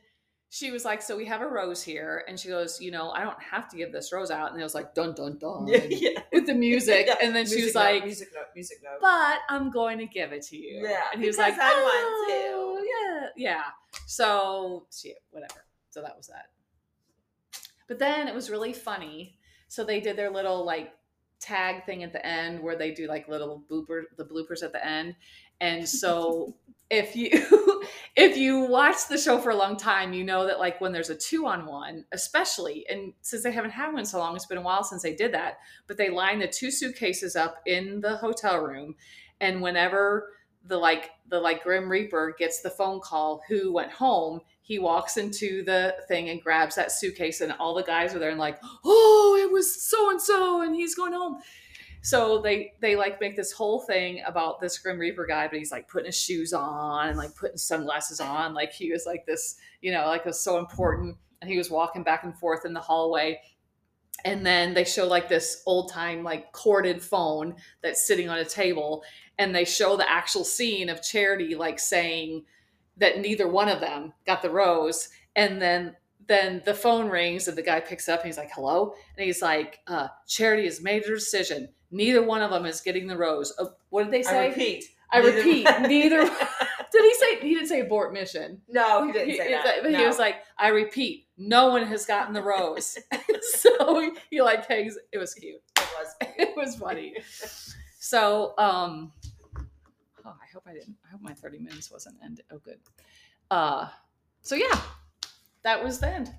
she was like, "So we have a rose here," and she goes, "You know, I don't have to give this rose out," and it was like, "Dun dun dun." Yeah, yeah. With the music, Yeah, and then she was note, like, music note, music note. but I'm going to give it to you. Yeah, And he was like, I want oh, to." oh, yeah, yeah. So, shit, whatever. So that was that. But then it was really funny. So they did their little like tag thing at the end where they do like little blooper the bloopers at the end. And so if you if you watch the show for a long time, you know that like when there's a two on one, especially, and since they haven't had one so long, it's been a while since they did that. But they line the two suitcases up in the hotel room, and whenever the like the like Grim Reaper gets the phone call who went home, he walks into the thing and grabs that suitcase, and all the guys are there and like, oh, it was so and so, and he's going home. So they they like make this whole thing about this Grim Reaper guy, but he's like putting his shoes on and like putting sunglasses on, like he was like this, you know, like was so important. And he was walking back and forth in the hallway. And then they show like this old time like corded phone that's sitting on a table, and they show the actual scene of Charity like saying that neither one of them got the rose, and then then the phone rings and the guy picks up and he's like, "Hello," and he's like, uh, "Charity has made her decision. Neither one of them is getting the rose." Uh, what did they say? I repeat. I neither- repeat, neither. Did he say? He didn't say abort mission. no, he didn't He- say that. but he was like, "I repeat, no one has gotten the rose." so he, he like hangs. It was cute. it was. It was funny. So, um, oh, I hope I didn't. I hope my thirty minutes wasn't ended. Oh, good. Uh, so yeah, that was the end.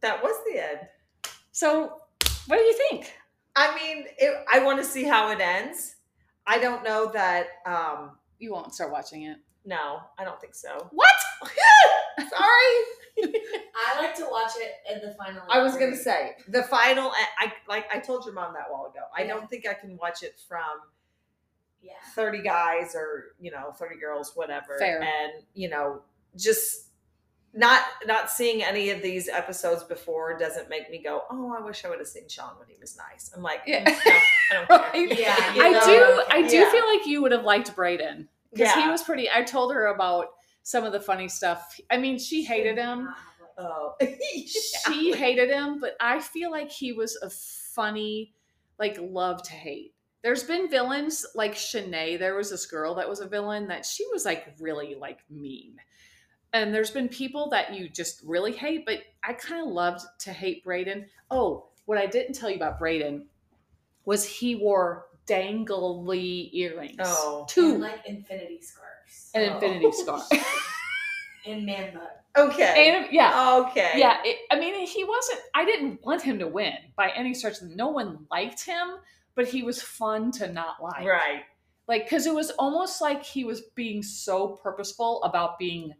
That was the end. So, what do you think? I mean, it, I want to see how it ends. I don't know that. um You won't start watching it. No, I don't think so. What? Sorry. I like to watch it in the final. I was gonna say the final. I like I told your mom that a while ago. I Yeah. don't think I can watch it from Yeah. 30 guys or you know 30 girls whatever Fair. and you know just not not seeing any of these episodes before doesn't make me go oh i wish i would have seen sean when he was nice i'm like Yeah. "Mm, no, i don't care Right? Yeah, You I know? do. I do Yeah. feel like you would have liked Brayden because he was pretty. I told her about some of the funny stuff. I mean, she hated him. oh she hated him, but I feel like he was a funny, like love to hate. There's been villains like Shanae. There was this girl that was a villain that she was like really like mean. And there's been people that you just really hate, but I kind of loved to hate Brayden. Oh, what I didn't tell you about Brayden was he wore dangly earrings. Oh, two And like infinity scarves. an Oh. infinity scar. And man bun. okay and yeah, okay Yeah, it, I mean, he wasn't. I didn't want him to win by any stretch. No one liked him, but he was fun to not like. right Like, because it was almost like he was being so purposeful about being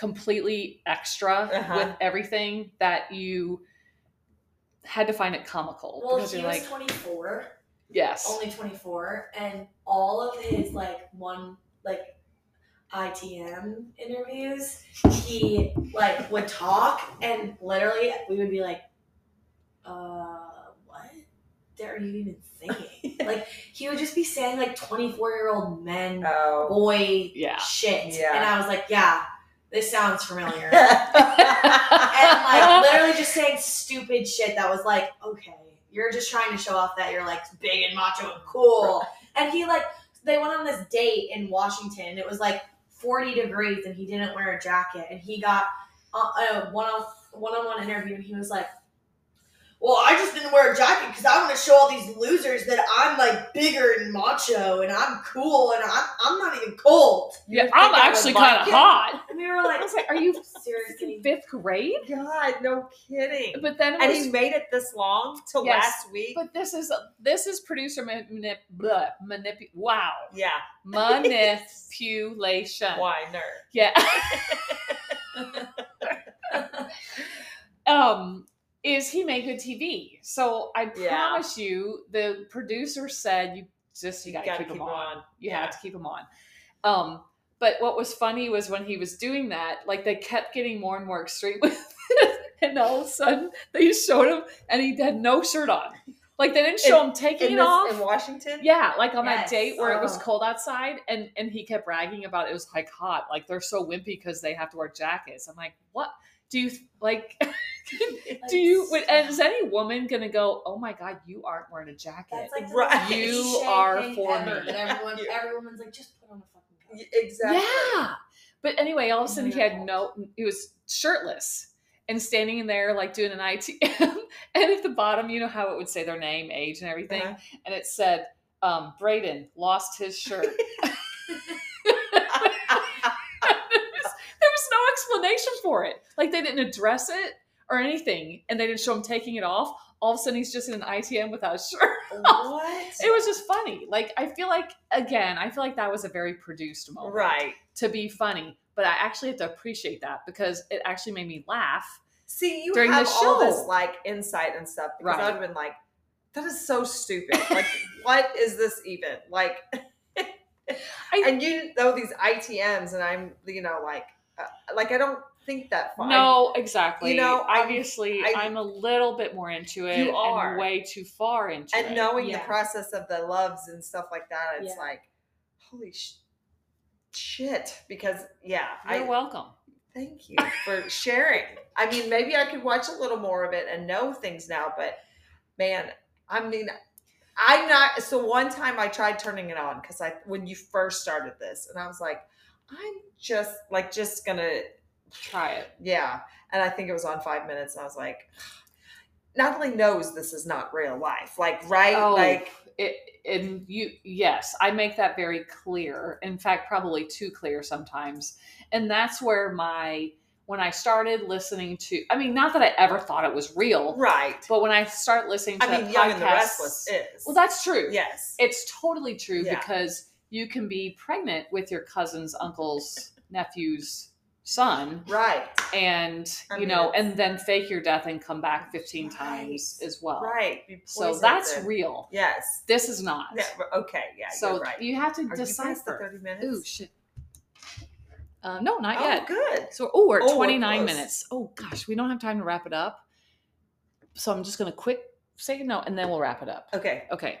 completely extra Uh-huh. with everything that you had to find it comical. Well, he was like, 24, yes, only 24, and all of his like one like ITM interviews, he like would talk, and literally we would be like, "Uh, what? Are you even thinking?" like he would just be saying like 24 year old men oh boy Yeah. shit, Yeah. and I was like, "Yeah, this sounds familiar. and like literally just saying stupid shit that was like, okay, you're just trying to show off that you're like big and macho and cool. And he like they went on this date in Washington. and It was like 40 degrees and he didn't wear a jacket and he got uh, a one on one on one interview and he was like, well, I just didn't wear a jacket because I want to show all these losers that I'm like bigger and macho and I'm cool and I'm, I'm not even cold. Yeah, I'm think I would actually kind of hot. And we were I like, was like, are you seriously? fifth grade? God, no kidding. But then it and was, he made it this long to Yes, last week. but this is this is producer manip, blah, manipu- wow yeah, manipulation. why nerd? Yeah. um, is he made good TV? So I Yeah. promise you, the producer said you just you You gotta, gotta keep, him keep him on. on. You Yeah. have to keep him on. Um, but what was funny was when he was doing that, like they kept getting more and more extreme with it, and all of a sudden they showed him and he had no shirt on. Like they didn't show him taking it this, off. in Washington. Yeah, like on that date where it was Oh. cold outside, and and he kept bragging about it was like hot, like they're so wimpy because they have to wear jackets. I'm like, what do you like? do you? Like, And is any woman gonna go? Oh my god, you aren't wearing a jacket. That's like Right. You are thing for ever, me. That everyone, You- every woman's like, just put on a fucking coat. Y- Exactly. Yeah. But anyway, all of a sudden he had no. He was shirtless and standing in there like doing an ITM, and at the bottom, you know how it would say their name, age, and everything, Uh-huh. and it said. Um, Brayden lost his shirt. there was no explanation for it. Like they didn't address it or anything, and they didn't show him taking it off. All of a sudden, he's just in an ITM without a shirt. what? It was just funny. Like I feel like again, I feel like that was a very produced moment, right. To be funny, but I actually have to appreciate that because it actually made me laugh. See, you During the have all this like insight and stuff because Right. I'd have been like, "That is so stupid. Like, what is this even? Like, I- and you know these ITMs, and I'm, you know, like, Uh, like I don't think that far. No, exactly. you know, obviously, I- I'm a little bit more into it. You are. and way too far into and it. And knowing the process of the loves and stuff like that, it's Yeah. like, holy sh- shit. Because yeah, You're I welcome. thank you for sharing. I mean, maybe I could watch a little more of it and know things now, but man, I mean, I'm not. So one time I tried turning it on because I when you first started this, and I was like, I'm just like just gonna Try it. yeah. And I think it was on five minutes, and I was like. Natalie knows this is not real life, like right, Oh, like it and you yes i make that very clear in fact probably too clear sometimes and that's where my when i started listening to i mean not that i ever thought it was real right. but when i start listening to I mean, Young and the podcast- Restless is. well that's true yes. it's totally true Yeah. because you can be pregnant with your cousin's uncle's nephew's son right, and I you mean, know it's- and then fake your death and come back 15 Right. times as well right. So that's real Yes. this is not Yeah, okay. Yeah. so right. you have to Are you decipher. thirty minutes? Ooh, shit. Uh, no, not oh, yet. good. So, oh, we're at Oh, we're 29 minutes. Oh, gosh, we don't have time to wrap it up. So, I'm just going to quick say no and then we'll wrap it up. Okay. Okay.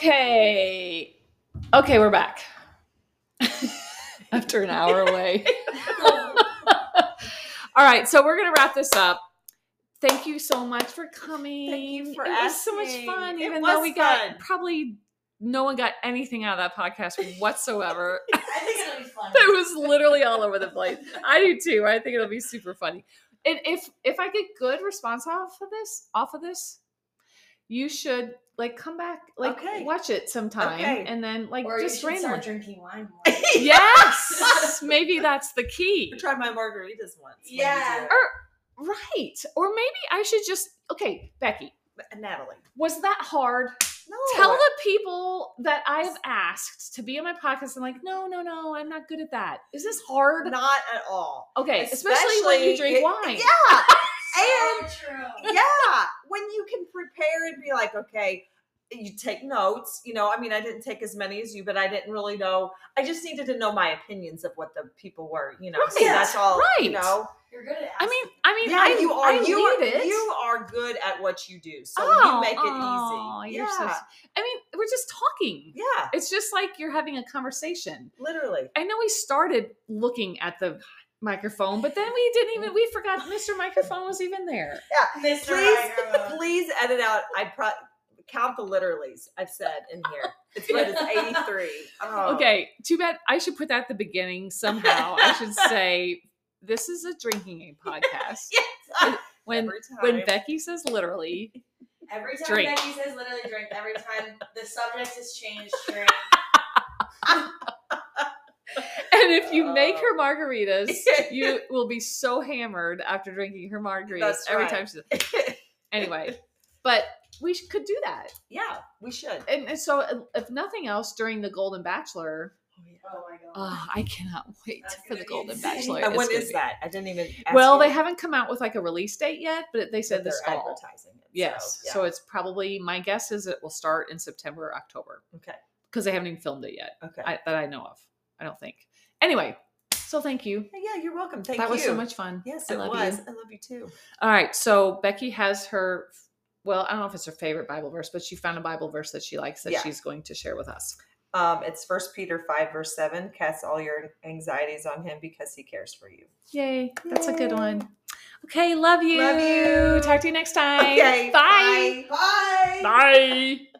Okay. Okay, we're back. After an hour away. All right, so we're going to wrap this up. Thank you so much for coming. Thank you for it was so much fun, It even though we got probably no one got anything out of that podcast whatsoever. I think it'll be fun. it was literally all over the place. I do too. I think it'll be super funny. And if if I get good response off of this, off of this, you should like come back, like Okay. watch it sometime, Okay. and then like or just you should start randomly. drinking wine more. Yes, maybe that's the key. Try my margaritas once. Yeah. Or right, or maybe I should just okay, Becky. Uh, Natalie. Was that hard? No. Tell the people that I've asked to be on my podcast. I'm like, no, no, no, I'm not good at that. Is this hard? not at all. Okay, especially, when you drink it- wine. Yeah. and true. yeah, when you can prepare and be like, okay, you take notes. You know, I mean, I didn't take as many as you, but I didn't really know. I just needed to know my opinions of what the people were. You know, so Right, that's all. You know. You're good at I mean, I mean, yeah, I, you are. I you need are. it. You are good at what you do, so Oh, you make it oh, easy. You're yeah. so. I mean, we're just talking. Yeah, It's just like you're having a conversation. literally. I know we started looking at the microphone, but then we didn't even we forgot Mr. Microphone was even there. Yeah, Mr. Please, Microphone. please edit out. I pro- count the literallys I've said in here. It's but it's eighty three. Oh. Okay, too bad. I should put that at the beginning somehow. I should say this is a drinking game podcast. Yes. When when. Becky says literally, Every time Drink. Becky says literally drink, every time the subject is changed, drink. and if you make Oh. her um, margaritas, you will be so hammered after drinking her margaritas That's every right. time she. Anyway, but we could do that, yeah, we should. and, and so if nothing else, during the Golden Bachelor, Oh, oh my god. oh, I cannot wait That's for the Golden insane. Bachelor. And It's when be- that? I didn't even. Ask Well, you, they haven't come out with like a release date yet, but they but said this they're fall. advertising it. Yes, So, so it's probably my guess is it will start in September or October okay. because they haven't even filmed it yet Okay. I, that I know of. I don't think. Anyway, so thank you. yeah, you're welcome. Thank that you. That was so much fun. Yes, I it love was. you. I love you too. All right, so Becky has her. Well, I don't know if it's her favorite Bible verse, but she found a Bible verse that she likes that Yeah. she's going to share with us. Um, it's First Peter five verse seven. Cast all your anxieties on Him because He cares for you. Yay, that's a good one. Okay, love you. Love you. Talk to you next time. Okay. Bye. bye. Bye. Bye.